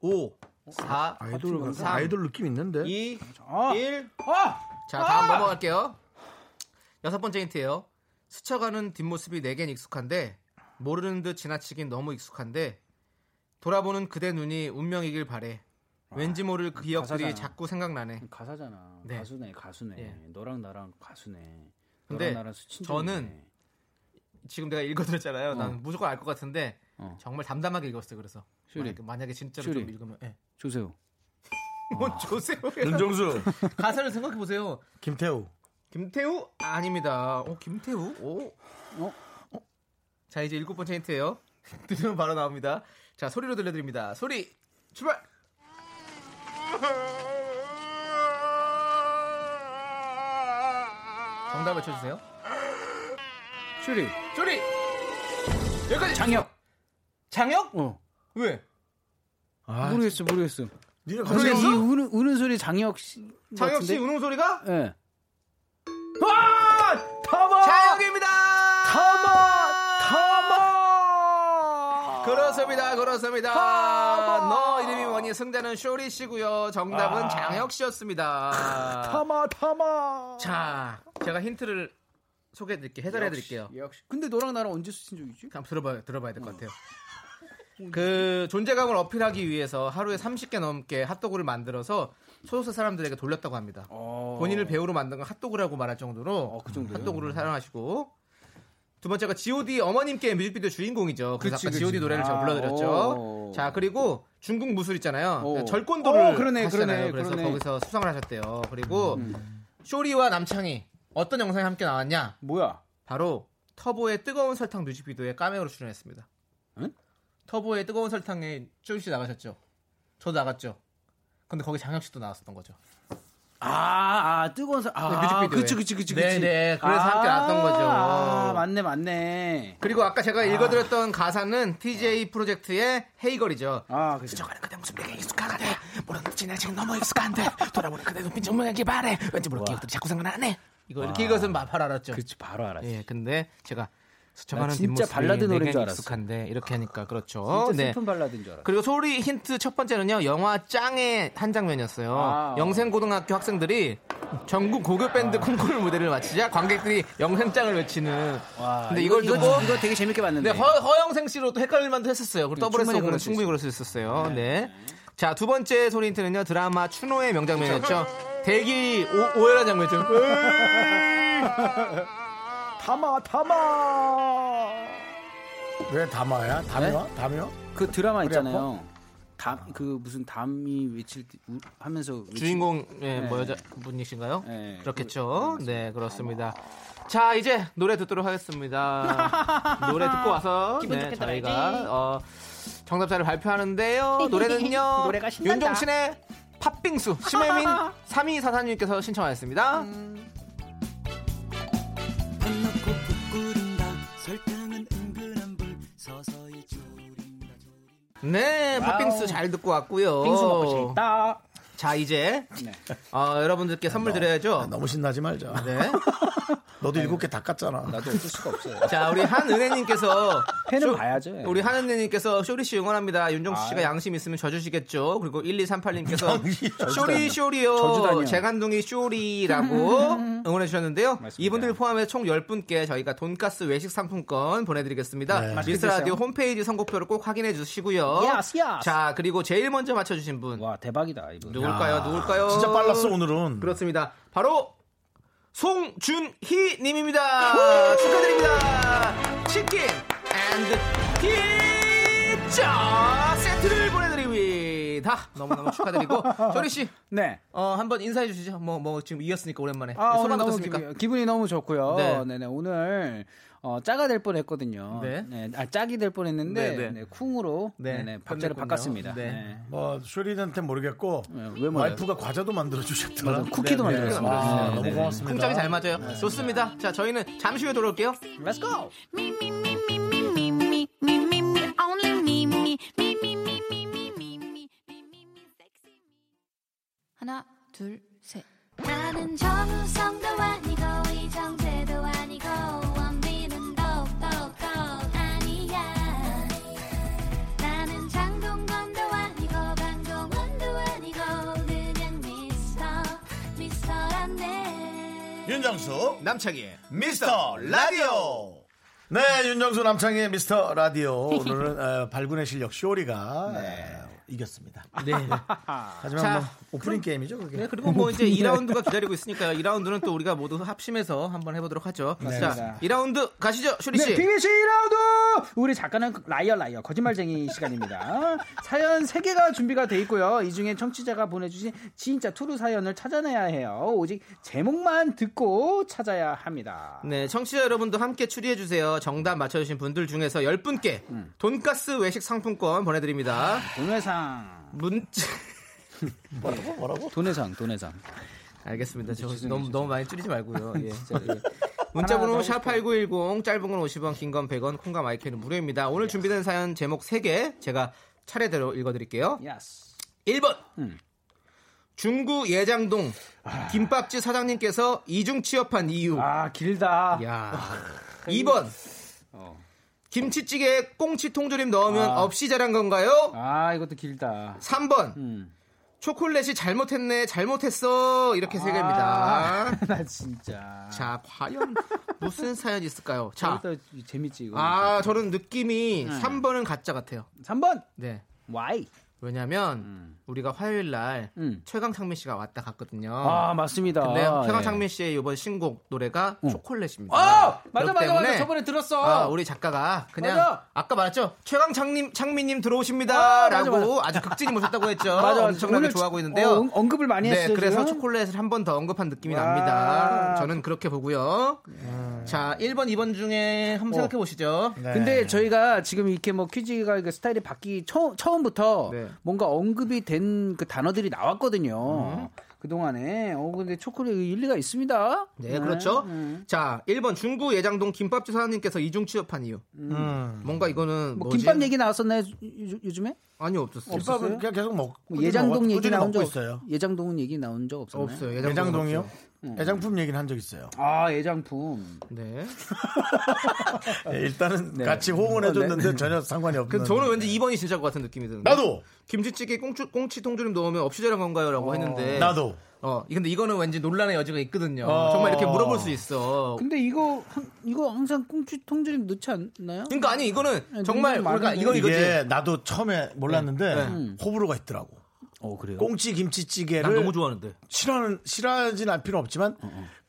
5, 4, 아이돌, 삼, 아이돌 느낌 있는데? 2, 아, 1. 아, 자, 다음 넘어갈게요. 여섯 번째 힌트예요. 스쳐가는 뒷모습이 내겐 익숙한데 모르는 듯 지나치긴 너무 익숙한데 돌아보는 그대 눈이 운명이길 바래. 왠지 모를 그 기억들이 가사잖아. 자꾸 생각나네. 가사잖아. 네. 가수네, 가수네. 예. 너랑 나랑 가수네. 근데 너랑. 저는 지금 내가 읽어드렸잖아요. 어. 난 무조건 알 것 같은데 어. 정말 담담하게 읽었어요. 그래서 쇼리. 만약에, 만약에 진짜로 쇼리. 좀 읽으면 예. 조세호. 뭐 조세호 윤정수. 가사를 생각해 보세요. 김태우. 김태우 아닙니다. 어 김태우? 오. 어? 자 이제 일곱 번째 힌트예요. 들으면 바로 나옵니다. 자 소리로 들려드립니다. 소리 출발. 정답 외쳐주세요. 슈리. 소리. 여기까지. 장혁. 장혁? 어. 왜? 아, 모르겠어, 모르겠어. 니가 근데 이? 우는, 우는 소리 장혁 씨. 장혁 씨 우는 소리가? 예. 네. 와! 타마! 장혁입 그렇습니다. 그렇습니다. 너 이름이 뭐니? 승자는 쇼리 씨고요. 정답은 장혁 씨였습니다. 타마, 타마! 자, 제가 힌트를 소개해 드릴게요. 해설해 드릴게요. 역시. 근데 너랑 나랑 언제 쓰신 적이지? 한번 들어봐요. 들어봐야 될 것 같아요. 그 존재감을 어필하기 위해서 하루에 30개 넘게 핫도그를 만들어서 소속사 사람들에게 돌렸다고 합니다. 본인을 배우로 만든 건 핫도그라고 말할 정도로 그 정도예요? 핫도그를 사랑하시고 두 번째가 G.O.D 어머님께 뮤직비디오 주인공이죠. 그래서 그치, 아까. G.O.D 노래를 제가 아, 불러드렸죠. 오. 자 그리고 중국 무술 있잖아요. 오. 절권도를 어, 그러네, 하시잖아요. 그러네, 그래서 그러네. 거기서 수상을 하셨대요. 그리고 쇼리와 남창희 어떤 영상이 함께 나왔냐? 뭐야? 바로 터보의 뜨거운 설탕 뮤직비디오에 까메오로 출연했습니다. 응? 터보의 뜨거운 설탕에 쇼리 씨 나가셨죠? 저도 나갔죠. 근데 거기 장혁 씨도 나왔었던 거죠. 아, 아 뜨거운 사 아, 뮤직비디오에. 그치 그치 그치 그치. 네네. 그래서 함께 나왔던 거죠. 아, 맞네 맞네. 그리고 아까 제가 읽어드렸던 가사는 TJ 프로젝트의 헤이걸이죠. 아, 그치. 스쳐가는 그대 모습 내게 익숙하가네. 모르는 지 지금 너무 익숙한데 돌아보는 그대 눈빛 정말 바래. 왠지 모를 기억들이 자꾸 생각나네. 이거 이렇게 이것은 마- 바로 알았죠. 그치 바로 알았지. 예, 근데 제가 스쳐가는 나 진짜 발라드 노래인 줄 알았어. 익숙한데 이렇게 하니까 그렇죠. 진짜 네. 슬픈 발라드인 줄 알았어. 그리고 소리 힌트 첫 번째는요 영화 짱의 한 장면이었어요. 아, 영생고등학교 학생들이 전국 고교 밴드 콩쿠르 무대를 마치자 관객들이 영생짱을 외치는. 와, 근데 이거 이걸 이거, 듣고 이거 되게 재밌게 봤는데. 네, 허, 허영생 씨로 또 헷갈릴 만도 했었어요. 그리고 네, 더블에서 충분히 보면 그럴 수 충분히 그럴 수 있었어요. 네. 자, 두 번째 소리 힌트는요, 드라마 추노의 명장면이었죠. 대기 오, 오해란 장면이죠. 담아 담아. 왜 담아야? 담요? 네? 담요? 그 드라마 있잖아요. 담그 무슨 담이 외칠 때 우- 하면서 외칠- 주인공, 예, 네. 뭐 여자 분이신가요? 네. 그렇겠죠. 네, 그렇습니다. 자, 이제 노래 듣도록 하겠습니다. 노래 듣고 와서 기분 네, 좋게 저희가. 어, 정답자를 발표하는데요. 노래는요. 노래가 신난다. 윤종신의 팥빙수 심혜민 3244님께서 신청하였습니다. 넣고 끓인다. 설탕은 은근한 불. 서서히 졸인다 졸인다. 네 팥빙수 잘 듣고 왔고요. 빙수 먹고 싶다. 자, 이제 네. 어, 여러분들께 선물 드려야죠. 너무 신나지 말자. 네. 너도 일곱 개 다 깠잖아. 나도 어쩔 수가 없어요. 자, 우리 한은혜님께서 팬은 쇼- 봐야죠. 우리 한은혜님께서 쇼리 씨 응원합니다. 윤정수 씨가 아유. 양심 있으면 져주시겠죠. 그리고 1238님께서 저주도 쇼리. 쇼리요. 재간둥이 쇼리라고 응원해 주셨는데요. 이분들 포함해 총 10분께 저희가 돈가스 외식 상품권 보내드리겠습니다. 네. 미스 라디오 홈페이지 선곡표를 꼭 확인해 주시고요. Yes, yes. 자, 그리고 제일 먼저 맞춰주신 분 와 대박이다 이분. 누 굴까요? 누굴까요? 진짜 빨랐어 오늘은. 그렇습니다. 바로 송준희 님입니다. 축하드립니다. 치킨 and 피자 세트를 보내드립니다. 너무너무 축하드리고 쇼리 씨, 네. 어, 한번 인사해 주시죠. 뭐, 뭐 지금 이었으니까 오랜만에 아, 오늘 소감 어떻습니까? 기분, 기분 이 너무 좋고요. 네. 네. 네 오늘 어, 짜가 될 뻔했거든요. 네. 아, 짝이 될 뻔했는데 네, 네. 네, 쿵으로 네, 네, 네, 박자를. 바꿨습니다. 네. 네. 뭐 쇼리한테 모르겠고 네, 왜? 와이프가 과자도 만들어 주셨더라. 쿠키도 네, 만들었습니다. 아, 네, 너무 네. 고맙습니다. 쿵짝이 잘 맞아요. 좋습니다. 자, 저희는 잠시 후에 돌아올게요. Let's go. 하나, 둘, 셋. 나는 정우성도 아니고 이정재도 아니고 원빈은 더욱더 아니야 나는 장동건도 아니고 강동원도 아니고 그냥 미스터 미스터란데 윤정수 남창희의 미스터 라디오. 네, 윤정수 남창희의 미스터 라디오. 오늘은 어, 발군의 실력 쇼리가 어, 이겼습니다. 네. 하지만 자, 뭐 오프닝 게임이죠, 그게. 네, 그리고 뭐 이제 2라운드가 기다리고 있으니까요. 2라운드는 또 우리가 모두 합심해서 한번 해보도록 하죠. 자, 2라운드 가시죠, 쇼리 씨. 네, 빅미씨 1라운드! 우리 작가는 liar liar 거짓말쟁이 시간입니다. 사연 3개가 준비가 돼 있고요. 이 중에 청취자가 보내주신 진짜 투루 사연을 찾아내야 해요. 오직 제목만 듣고 찾아야 합니다. 네, 청취자 여러분도 함께 추리해주세요. 정답 맞춰주신 분들 중에서 10분께 돈가스 외식 상품권 보내드립니다. 돈회상. 문자. 뭐라고? 뭐라고? 돈회상, 돈회상. 알겠습니다. 저 너무, 너무 많이 줄이지 말고요. 예, 진짜, 예. 문자번호 샵8910, 짧은 건 50원, 긴 건 100원, 콩과 마이크는 무료입니다. 오늘 준비된 사연 제목 3개 제가 차례대로 읽어드릴게요. Yes. 1번. 음. 중구 예장동 김밥집 사장님께서 이중 취업한 이유. 아, 길다. 야. 2번. 어. 김치찌개에 꽁치 통조림 넣으면 아. 없이 자란 건가요? 아, 이것도 길다. 3번. 음. 초콜릿이 잘못했네, 잘못했어. 이렇게 세 개입니다. 아, 나 진짜. 자, 과연 무슨 사연이 있을까요? 자, 자, 재밌지, 이거. 아, 저는 느낌이 네. 3번은 가짜 같아요. 3번! 네. Y. 왜냐면, 음. 우리가 화요일 날 음. 최강 창민 씨가 왔다 갔거든요. 아, 맞습니다. 근데 예. 최강창민 씨의 이번 신곡 노래가 초콜릿입니다. 아! 맞아, 맞아, 맞아. 저번에 들었어. 아, 우리 작가가 그냥 맞아. 아까 말했죠. 최강 창님 창민님 아, 들어오십니다라고 맞아, 아주 극진히 모셨다고 했죠. 맞아, 엄청나게 오늘 좋아하고 있는데요. 어, 응- 언급을 많이 네, 했어요, 그래서 지금. 초콜릿을 한 번 더 언급한 느낌이 와. 납니다. 저는 그렇게 보고요. 자, 1번, 2번 중에 한번 생각해 보시죠. 네. 근데 저희가 지금 이렇게 뭐 퀴즈가 그 스타일이 바뀌 처, 처음부터 네. 뭔가 언급이 된 그 단어들이 나왔거든요. 음. 그동안에. 어, 근데 초콜릿 일리가 있습니다. 네, 그렇죠. 음. 자, 1번 중구 예장동 김밥집 사장님께서 이중 취업한 이유. 음. 뭔가 이거는 뭐 뭐지? 김밥 얘기 나왔었나요, 요- 요즘에? 아니요, 없었어요. 김밥은 그냥 계속 먹. 뭐 예장동 얘기 나온 먹고 적 있어요. 예장동은 얘기 나온 적 없었나요? 없어요. 애장동이요? 음. 애장품 얘기는 한 적 있어요. 아, 예장품. 네. 예, 일단은 네. 같이 호응을 해줬는데 네. 전혀 상관이 없는. 그 저는 왠지 2번이 진짜 것 같은 느낌이 드는데. 나도! 김치찌개 꽁치, 꽁치 통조림 넣으면 없이 잘한 건가요?라고 했는데. 나도. 어, 근데 이거는 왠지 논란의 여지가 있거든요. 어. 정말 이렇게 물어볼 수 있어. 근데 이거 한- 이거 항상 꽁치 통조림 넣지 않나요? 그러니까 아니 이거는 네, 정말 그러니까. 이거 이거지. 이게 나도 처음에 몰랐는데 네. 음. 호불호가 있더라고. 어, 그래요? 꽁치 김치찌개를 난 너무 좋아하는데. 싫어하는 싫어하진 않을 필요 없지만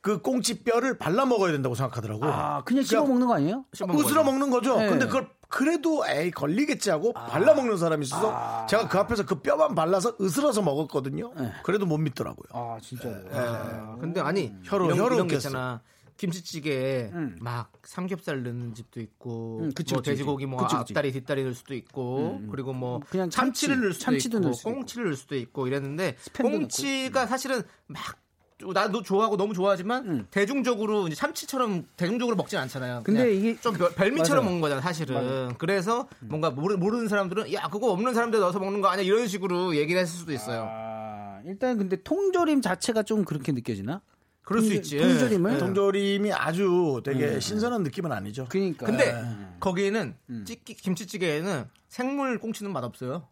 그 꽁치 뼈를 발라 먹어야 된다고 생각하더라고. 아, 그냥 씹어 먹는 거 아니에요? 으스러 먹는 거죠. 네. 근데 그걸 그래도 에이 걸리겠지 하고 발라 먹는 사람이 있어서 제가 그 앞에서 그 뼈만 발라서 으스러서 먹었거든요. 그래도 못 믿더라고요. 아, 진짜요? 아, 근데 아니 혀로- 웃겼어. 있잖아. 김치찌개에 막 삼겹살 넣는 집도 있고, 음, 그치, 뭐 그치, 돼지고기 뭐 그치. 앞다리 뒷다리 넣을 수도 있고, 그리고 뭐 그냥 참치를 참치, 넣을 수도 참치도 있고, 넣을 수도 꽁치를 넣을 수도 있고 이랬는데 꽁치가 사실은 막 나도 좋아하고 너무 좋아하지만 대중적으로 이제 참치처럼 대중적으로 먹진 않잖아요. 근데 이게- 좀 별- 별미처럼 맞아요. 먹는 거잖아 사실은. 그래서 뭔가 모르, 모르는 사람들은 야 그거 없는 사람들 넣어서 먹는 거 아니야 이런 식으로 얘기를 했을 수도 있어요. 아, 일단 근데 통조림 자체가 좀 그렇게 느껴지나? 그럴 수 있지. 통조림을? 네. 통조림이 아주 되게 신선한 느낌은 아니죠. 그러니까. 근데 거기에는 찌끼 김치찌개에는 생물 꽁치는 맛 없어요.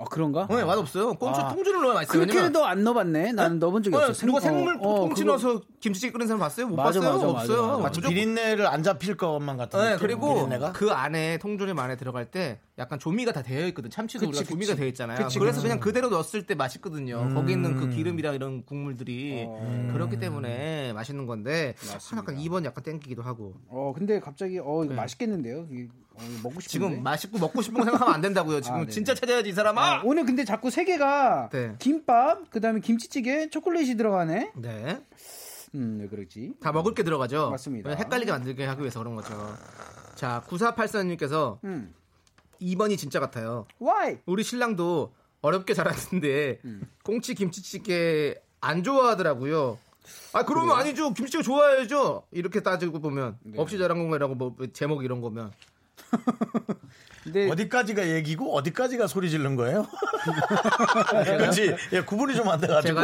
아, 그런가? 네, 맛 없어요. 꽁치 아. 통조림을 넣어야 맛있어요. 그렇게도 안 넣어봤네. 나는 넣어본 적이 없어. 네, 누가 생물 어, 꽁치 그거- 넣어서 김치찌개 끓는 사람 봤어요? 못 맞아, 봤어요? 맞아, 맞아, 없어요. 맞아. 마치 무조건- 비린내를 안 잡힐 것만 같은 네. 그리고 비린내가? 그 안에 통조림 안에 들어갈 때 약간 조미가 다 되어 있거든. 참치도 그치, 우리가 조미가 그치. 되어 있잖아요. 그치, 그래서. 그냥 그대로 넣었을 때 맛있거든요. 음. 거기 있는 그 기름이랑 이런 국물들이 어. 그렇기 때문에 맛있는 건데 약간 2번 약간 땡기기도 하고. 어, 근데 갑자기 어, 이거 맛있겠는데요? 어, 먹고 싶은데. 지금 맛있고 먹고 싶은 거 생각하면 안 된다고요. 지금 아, 네. 진짜 찾아야지 이 사람아. 아, 오늘 근데 자꾸 세 개가 네. 김밥, 그다음에 김치찌개, 초콜릿이 들어가네. 네. 음, 왜 그러지? 다 먹을 게 들어가죠. 맞습니다. 헷갈리게 만들게 하기 위해서 그런 거죠. 자, 9484님께서 음. 2번이 진짜 같아요. Why? 우리 신랑도 어렵게 자랐는데 음. 꽁치 김치찌개 안 좋아하더라고요. 아 그러면 아니죠. 김치찌개 좋아해야죠. 이렇게 따지고 보면 네. 없이 자란 건가라고 뭐 제목 이런 거면 근데 어디까지가 얘기고 어디까지가 소리 지른 거예요? 그렇지. 예, 구분이 좀 안 돼가지고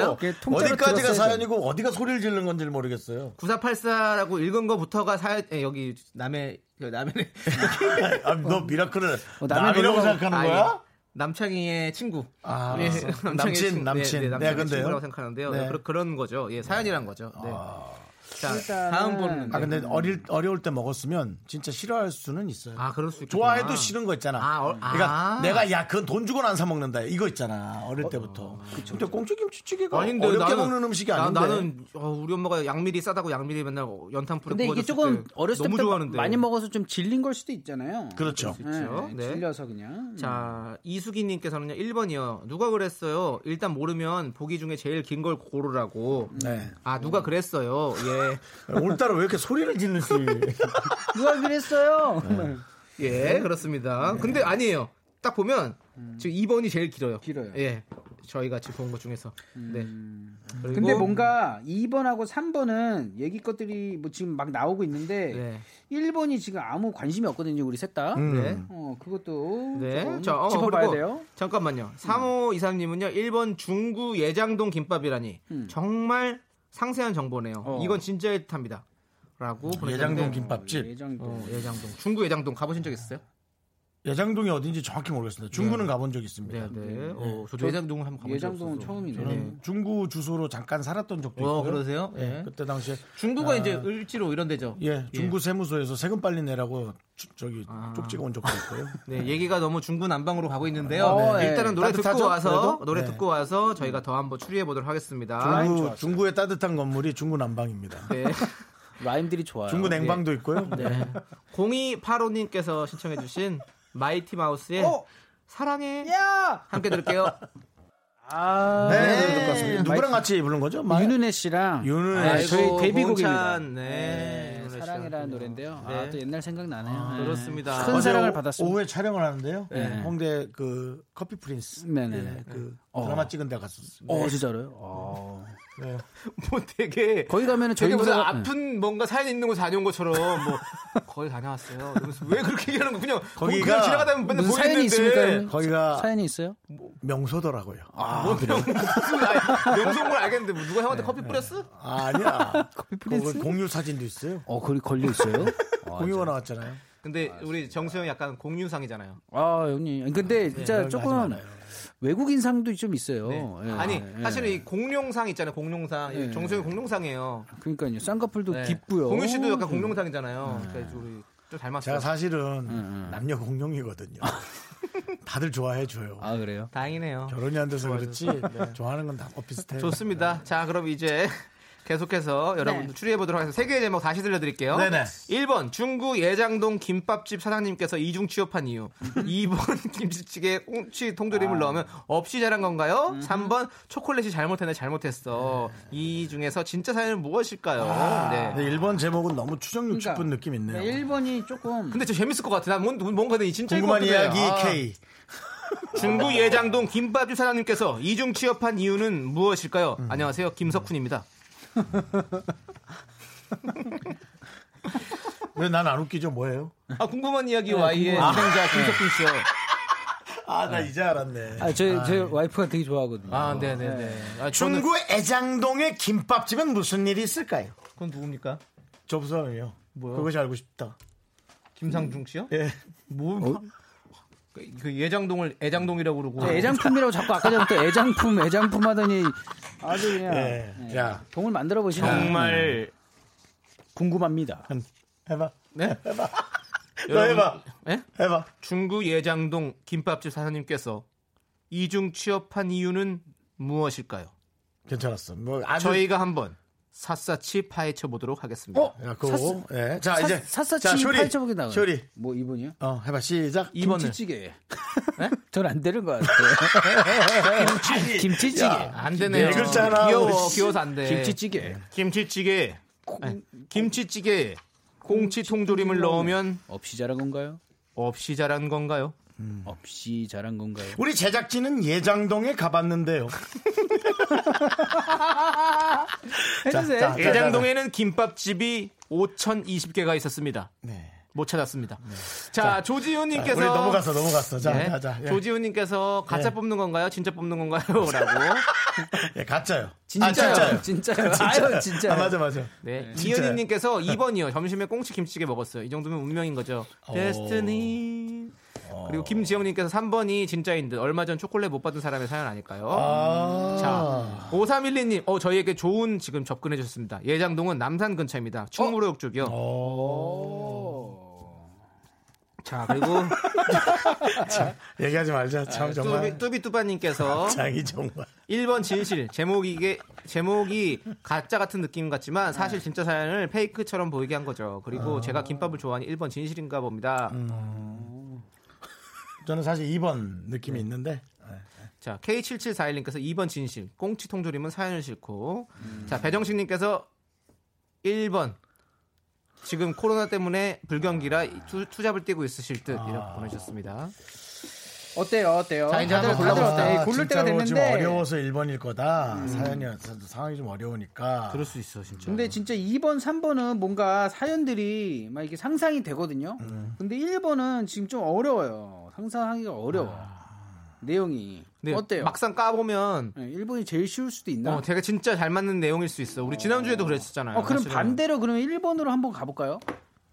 어디까지가. 사연이고 어디가 소리를 지른 건지 모르겠어요. 9484라고 읽은 거부터가 사 예, 여기 남의 그 남의 아, 너 미라클을 어, 남이라고 생각하는 아니, 거야? 남창희의 친구. 아, 예, 남친, 남친, 남친. 네, 네, 네, 근데요? 친구라고 생각하는데요. 네. 네, 그런, 거죠. 예, 사연이란 거죠. 네. 자, 일단은- 다음 분은 아 근데 어릴 어려울 때 먹었으면 진짜 싫어할 수는 있어요. 아, 그럴 수 있구나. 좋아해도 싫은 거 있잖아. 아, 어, 그러니까 아. 내가 야 그건 돈 주고는 안 사 먹는다. 이거 있잖아. 어릴 때부터. 근데 꽁치 김치찌개가 아닌데 어렵게 나는- 먹는 음식이 나- 아닌데. 나는 어, 우리 엄마가 양미리 싸다고 양미리 맨날 연탄 불에 근데 이게 조금 때 어렸을 때부터 좋아하는데. 많이 먹어서 좀 질린 걸 수도 있잖아요. 그렇죠. 있죠. 네, 네. 질려서 그냥. 자, 이수기님께서는요, 1번이요. 누가 그랬어요? 일단 모르면 보기 중에 제일 긴 걸 고르라고. 네. 아, 누가 그랬어요? 예. 오늘따라 왜 이렇게 소리를 지르시? 누가 그랬어요? 예, 그렇습니다. 근데 아니에요. 딱 보면, 지금 2번이 제일 길어요. 길어요. 예. 저희가 지금 본 것 중에서. 네. 그리고- 근데 뭔가 2번하고 3번은 얘기 것들이 뭐 지금 막 나오고 있는데 네. 1번이 지금 아무 관심이 없거든요, 우리 셋 다. 네. 어, 그것도 네. 좀 자, 어, 짚어봐야 돼요. 잠깐만요. 3호 이사님은요, 1번 중구 예장동 김밥이라니. 정말 상세한 정보네요. 어. 이건 진짜의 듯합니다. 라고 보내주셨는데 예장동 김밥집. 예장동. 어, 예장동. 중구 예장동 가보신 적 있어요? 예장동이 어딘지 정확히 모르겠습니다. 중구는 가본 적 있습니다. 네, 네. 어, 저도 예장동을 한번 가본 적 예장동은 없어서. 처음이네. 저는 중구 주소로 잠깐 살았던 적도 어, 있고요. 그러세요? 예, 예. 그때 당시에 중구가 아, 이제 을지로 이런 데죠. 예, 중구 세무소에서 세금 빨리 내라고 주- 저기 아. 쪽지가 온 적도 있고요. 네, 얘기가 너무 중구 남방으로 가고 있는데요. 어, 네. 일단은 노래 따뜻하죠? 듣고 와서 그래도? 노래 네. 듣고 와서 저희가 더 한번 추리해 보도록 하겠습니다. 중구, 중구의 따뜻한 건물이 중구 남방입니다. 네. 라임들이 좋아요. 중구 냉방도 있고요. 네. 0285님께서 신청해주신 마이티 마우스의 어? 사랑해 야! 함께 들을게요. 아, 네, 네, 듣고 왔습니다. 누구랑 같이 부른 거죠? 마- 윤은혜 씨랑 윤은혜 네, 씨. 저희 데뷔곡입니다. 네. 네. 사랑이라는 노래인데요. 네. 아, 또 옛날 생각 나네요. 네. 그렇습니다. 큰 사랑을 오- 받았습니다. 오후에 촬영을 하는데요. 네. 홍대 그 커피 프린스. 네네. 예, 그 드라마 찍은 데 갔었어요. 어, 진짜로요? 어. 네. 뭐 되게 거기 가면은 저희 되게 무슨 누나가- 아픈 뭔가 사연 있는 곳 다녀온 것처럼 뭐 거기 다녀왔어요. 이러면서 왜 그렇게 얘기하는 거 그냥 거기가 그냥 지나가다 보면 맨날 무슨 사연이 보이는데 있습니까? 형님? 거기가 사연이 있어요? 명소더라고요. 뭐 그래요? 명성을 알겠는데 뭐 누가 형한테 커피 뿌렸어? 아, 아니야. 거기 공유 사진도 있어요. 어, 거기 걸려 있어요? 공유가 나왔잖아요. 근데 우리 정수 형 약간 공유상이잖아요. 아, 형님. 근데 진짜 그런 거 조금. 외국인 상도 좀 있어요. 네. 예, 아니 예. 사실은 이 공룡상 있잖아요. 공룡상. 이 예. 정수 형이 공룡상이에요. 그러니까요. 쌍꺼풀도 네. 깊고요. 공유 씨도 약간 공룡상이잖아요. 그래서 우리 좀 닮았어요. 제가 사실은 응. 남녀 공룡이거든요. 다들 좋아해 줘요. 아, 그래요? 다행이네요. 결혼이 안 돼서 그렇지 좋아하는 건 다 비슷해요. 좋습니다. 자, 그럼 이제 계속해서 여러분들 추리해 보도록 하겠습니다. 세 개의 제목 다시 들려드릴게요. 네네. 1번 중구 예장동 김밥집 사장님께서 이중 취업한 이유. 2번 김치찌개 꽁치 통조림을 넣으면 없이 자란 건가요? 3번 초콜릿이 잘못했네 잘못했어. 이 중에서 진짜 사연은 무엇일까요? 네. 네, 1번 제목은 너무 추정육 그러니까. 싶은 느낌 있네요. 1번이 조금 근데 저 재밌을 것 같아. 난 뭔, 뭔가 이 진짜 궁금한 이야기 K. 중구 예장동 김밥집 사장님께서 이중 취업한 이유는 무엇일까요? 음. 안녕하세요. 김석훈입니다. 왜 난 안 웃기죠? 뭐예요? 아, 궁금한 이야기 네, Y의 궁금한- 진행자 김석훈 씨요. 아, 나 이제 알았네. 아, 저, 저 와이프가 되게 좋아하거든요. 아, 네네네. 아, 저는 중구 애장동의 김밥집은 무슨 일이 있을까요? 그건 누굽니까? 접수함이요. 뭐요? 그것이 알고 싶다. 김상중 씨요? 예. 뭐, 그, 그 예장동을 애장동이라고 그러고. 저 애장품이라고 자꾸 아까 전부터 애장품, 애장품 하더니 아주 그냥 예. 예. 자, 동을 만들어 보시는 정말 궁금합니다. 해봐. 네? 해봐. 너 해봐. 예? 해봐. 중구 예장동 김밥집 사장님께서 이중 취업한 이유는 무엇일까요? 괜찮았어. 뭐 아주 저희가 한번 샅샅이 파헤쳐 보도록 하겠습니다. 어? 야, 그거. 사- 예. 자, 사- 이제 샅샅이 자, 쇼리. 파헤쳐보게 나가요. 쇼리. 뭐 이분이요? 어, 해봐. 시작. 이번을 김치찌개. 전안 되는 것 같아요. 김치, 김치찌개. 야, 안 되네요. 네 글자나 귀여워, 뭐, 씨. 귀여워서 안 돼. 김치찌개. 김치찌개. 아니, 김치찌개. 꽁치 통조림을 넣으면 없이 자란 건가요? 없이 자란 건가요? 없이 자란 건가요? 우리 제작진은 예장동에 가봤는데요. 해주세요. 자, 자. 예장동에는 김밥집이 5,020개가 있었습니다. 네. 못 찾았습니다. 자, 조지훈님께서 우리 넘어갔어, 넘어갔어. 자, 네, 자, 자. 예. 조지훈님께서 가짜 예. 뽑는 건가요? 진짜 뽑는 건가요? 라고. 예, 가짜요. 진짜요. 아, 진짜요. 진짜요. 아유, 진짜요. 아, 맞아, 맞아. 네. 진짜요. 이현희님께서 2번이요. 점심에 꽁치 김치찌개 먹었어요. 이 정도면 운명인 거죠. 어. 데스티니. 그리고 김지영님께서 3번이 진짜인 듯. 얼마 전 초콜릿 못 받은 사람의 사연 아닐까요? 아. 자, 5312님, 어, 저희에게 좋은 지금 접근해 주셨습니다. 예장동은 남산 근처입니다. 충무로역 쪽이요. 어. 자, 그리고 얘기하지 말자. 참, 정말. 뚜비, 뚜비뚜바님께서 장이 정말. 1번 진실 제목이 이게 제목이 가짜 같은 느낌 같지만 사실 진짜 사연을 페이크처럼 보이게 한 거죠. 그리고 제가 김밥을 좋아하니 1번 진실인가 봅니다. 저는 사실 2번 느낌이 있는데. 자 K7741님께서 2번 진실 꽁치 통조림은 사연을 싣고 자 배정식님께서 1번 지금 코로나 때문에 불경기라 two, two job을 뛰고 있으실 듯 이렇게 보내주셨습니다. 어때요? 어때요? 자, 이제 한번 다들 골라봅시다. 어때요? 아, 고를 때가 됐는데. 어려워서 1번일 거다. 사연이 상황이 좀 어려우니까. 그럴 수 있어 진짜. 근데 진짜 2번, 3번은 뭔가 사연들이 막 이렇게 상상이 되거든요. 음. 근데 1번은 지금 좀 어려워요. 상상하기가 어려워. 내용이. 근데 어때요? 막상 까보면 네, 1번이 제일 쉬울 수도 있나? 어, 되게 진짜 잘 맞는 내용일 수 있어. 우리 지난주에도 그랬었잖아요. 어, 그럼 사실은. 반대로 그러면 1번으로 한번 가볼까요?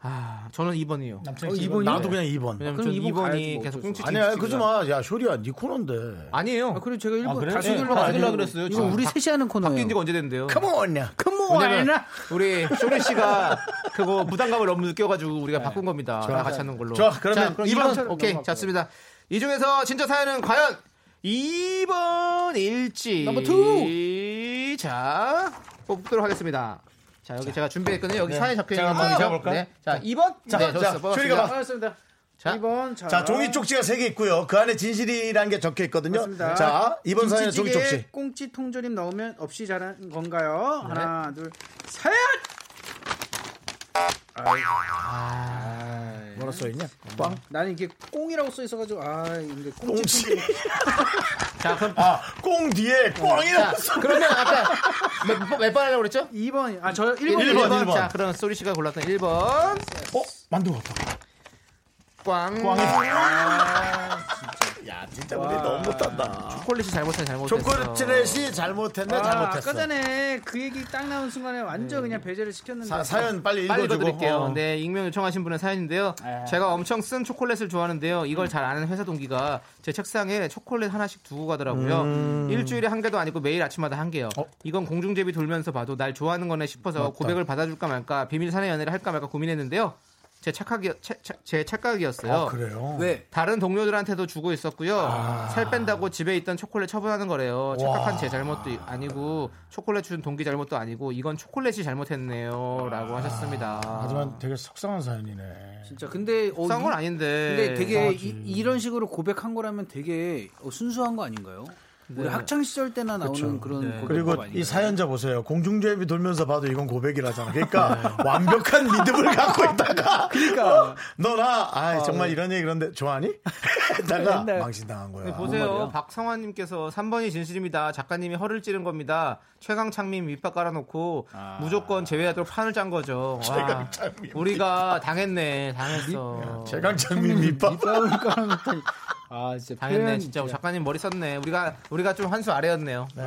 아, 저는 2번이요. 남창희 어, 씨, 이번이요? 나도 그냥 2번. 왜냐면 그럼 전 이번 2번이 가야지 뭐 계속 꽁치 수 아니야, 그러지 마. 야, 쇼리야, 네 코너인데. 아니에요. 아, 그래 제가 1번 그래? 다시 네, 들러 바뀌려고 그랬어요. 이거 지금 우리 바- 셋이 하는 코너예요. 바뀐 지가 언제 됐는데요? 컴온 야. 왜냐면 우리 쇼리 씨가 그거 부담감을 너무 느껴가지고 우리가 바꾼 겁니다. 다 같이 하는 걸로. 좋아, 그러면 자, 그럼 2번 2번 오케이 좋습니다. 이 중에서 진짜 사연은 과연 2번일지. Number two. 자 뽑도록 하겠습니다. 자 여기 제가 준비했거든요. 여기 네. 사연 적혀 있는 한번 거죠. 읽어볼까요? 네. 자 2번. 자, 네, 자, 좋습니다. 쇼리가 뽑았습니다. 자, 2번 자, 자, 종이 쪽지가 3개 있고요. 그 안에 진실이라는 게 적혀 있거든요. 맞습니다. 자, 이번 사연은 종이 쪽지. 꽁치 통조림 넣으면 없이 자란 건가요? 하나, 둘, 셋! 아이, 뭐라 써있냐? 꽝? 나는 이게 꽁이라고 써 있어가지고 아 이게 꽁치. 꽁치. 자, 그럼 아, 꽁 뒤에 꽝이라고 자, 써. 그러면 아까 몇, 몇번 하려고 그랬죠? 2번. 아, 저 1번. 1번, 1번, 1번. 1번. 자, 그럼 소리 씨가 골랐던 1번. 어? 만두 같다. 꽝. 꽝이. 아, 야, 진짜 우리 너무 못한다. 초콜릿이 잘못해, 잘못했어. 초콜릿이 잘못했네, 아, 잘못했어. 아까 전에 그 얘기 딱 나온 순간에 완전 그냥 배제를 시켰는데. 사, 사연 빨리 빨리. 읽어드릴게요. 어. 네, 익명 요청하신 분의 사연인데요. 아. 제가 엄청 쓴 초콜릿을 좋아하는데요. 이걸 잘 아는 회사 동기가 제 책상에 초콜릿 하나씩 두고 가더라고요. 음. 일주일에 한 개도 아니고 매일 아침마다 한 개요. 어? 이건 공중제비 돌면서 봐도 날 좋아하는 거네 싶어서 고백을 받아줄까 말까 비밀 사내 연애를 할까 말까 고민했는데요. 제 착각이 제, 제 착각이었어요. 아, 그래요? 왜? 다른 동료들한테도 주고 있었고요. 아. 살 뺀다고 집에 있던 초콜릿 처분하는 거래요. 착각한 제 잘못도 아니고 초콜릿 준 동기 잘못도 아니고 이건 초콜릿이 잘못했네요라고 하셨습니다. 하지만 되게 속상한 사연이네. 진짜 근데 어, 속상한 건 이- 아닌데. 근데 되게 이상하지. 이, 런 식으로 고백한 거라면 되게 어, 순수한 거 아닌가요? 우리 학창 시절 때나 나오는 그쵸. 그런 고백법 그리고 아닌가요? 이 사연자 보세요. 공중제비 돌면서 봐도 이건 고백이라잖아. 그러니까 완벽한 믿음을 갖고 있다가 그러니까. 너나 아 아, 정말 네. 이런 얘기 그런데 좋아하니? 했다가 맨날. 망신 당한 거야. 네, 보세요. 박성환 님께서 3번이 진실입니다. 작가님이 허를 찌른 겁니다. 최강창민 밑밥 깔아 놓고 무조건 제외하도록 판을 짠 거죠. 와, 최강창민 우리가 당했네. 당했어. 최강창민 밑밥. 밑밥을 깔아놓다니. 아 진짜 당했네. 표현 진짜 작가님 머리 썼네. 우리가 우리가 좀 한수 아래였네요. 네.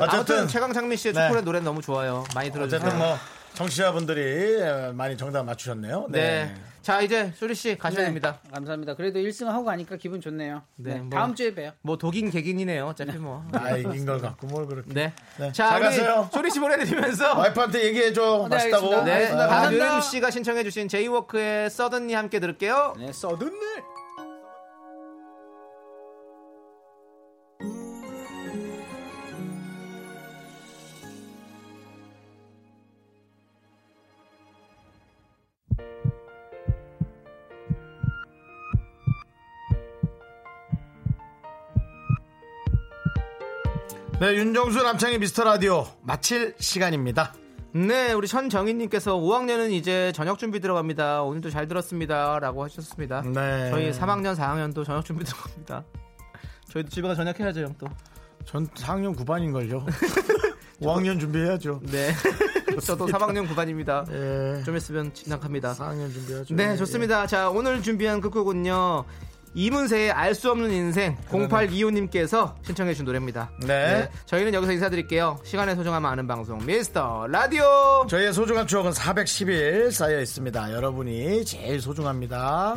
어쨌든 아무튼 최강창민 씨의 네. 초콜릿 노래 너무 좋아요. 많이 들어주세요. 어쨌든 뭐 청취자분들이 많이 정답 맞추셨네요. 네. 자 이제 쇼리 씨 가셔야 네, 됩니다. 감사합니다. 그래도 1승 하고 가니까 기분 좋네요. 네, 네, 뭐. 다음 주에 봬요. 뭐 독인 개긴이네요. 어차피 뭐. 나 이긴 걸 갖고 뭘 그렇게. 네. 네. 자 잘 가세요. 쇼리 씨 보내드리면서 와이프한테 얘기해 줘. 네, 맛있다고. 네. 아, 감사합니다. 류림 씨가 신청해 주신 제이워크의 서든니 함께 들을게요. 네, 써든네. 네, 윤정수 남창의 미스터 라디오 마칠 시간입니다. 네, 우리 천정희님께서 5학년은 이제 저녁 준비 들어갑니다. 오늘도 잘 들었습니다.라고 하셨습니다. 네. 저희 3학년, 4학년도 저녁 준비 들어갑니다. 저희도 집에 가 저녁 해야죠, 형 또. 전 4학년 9반인 걸요. 5학년 준비해야죠. 네. 저도 3학년 9반입니다. 예. 좀 있으면 진학합니다. 4학년 준비해야죠. 네, 좋습니다. 자, 오늘 준비한 끝곡은요. 이문세의 알 수 없는 인생 0825님께서 신청해 주신 노래입니다. 네. 저희는 여기서 인사드릴게요. 시간의 소중함 아는 방송 미스터 라디오. 저희의 소중한 추억은 410일 쌓여 있습니다. 여러분이 제일 소중합니다.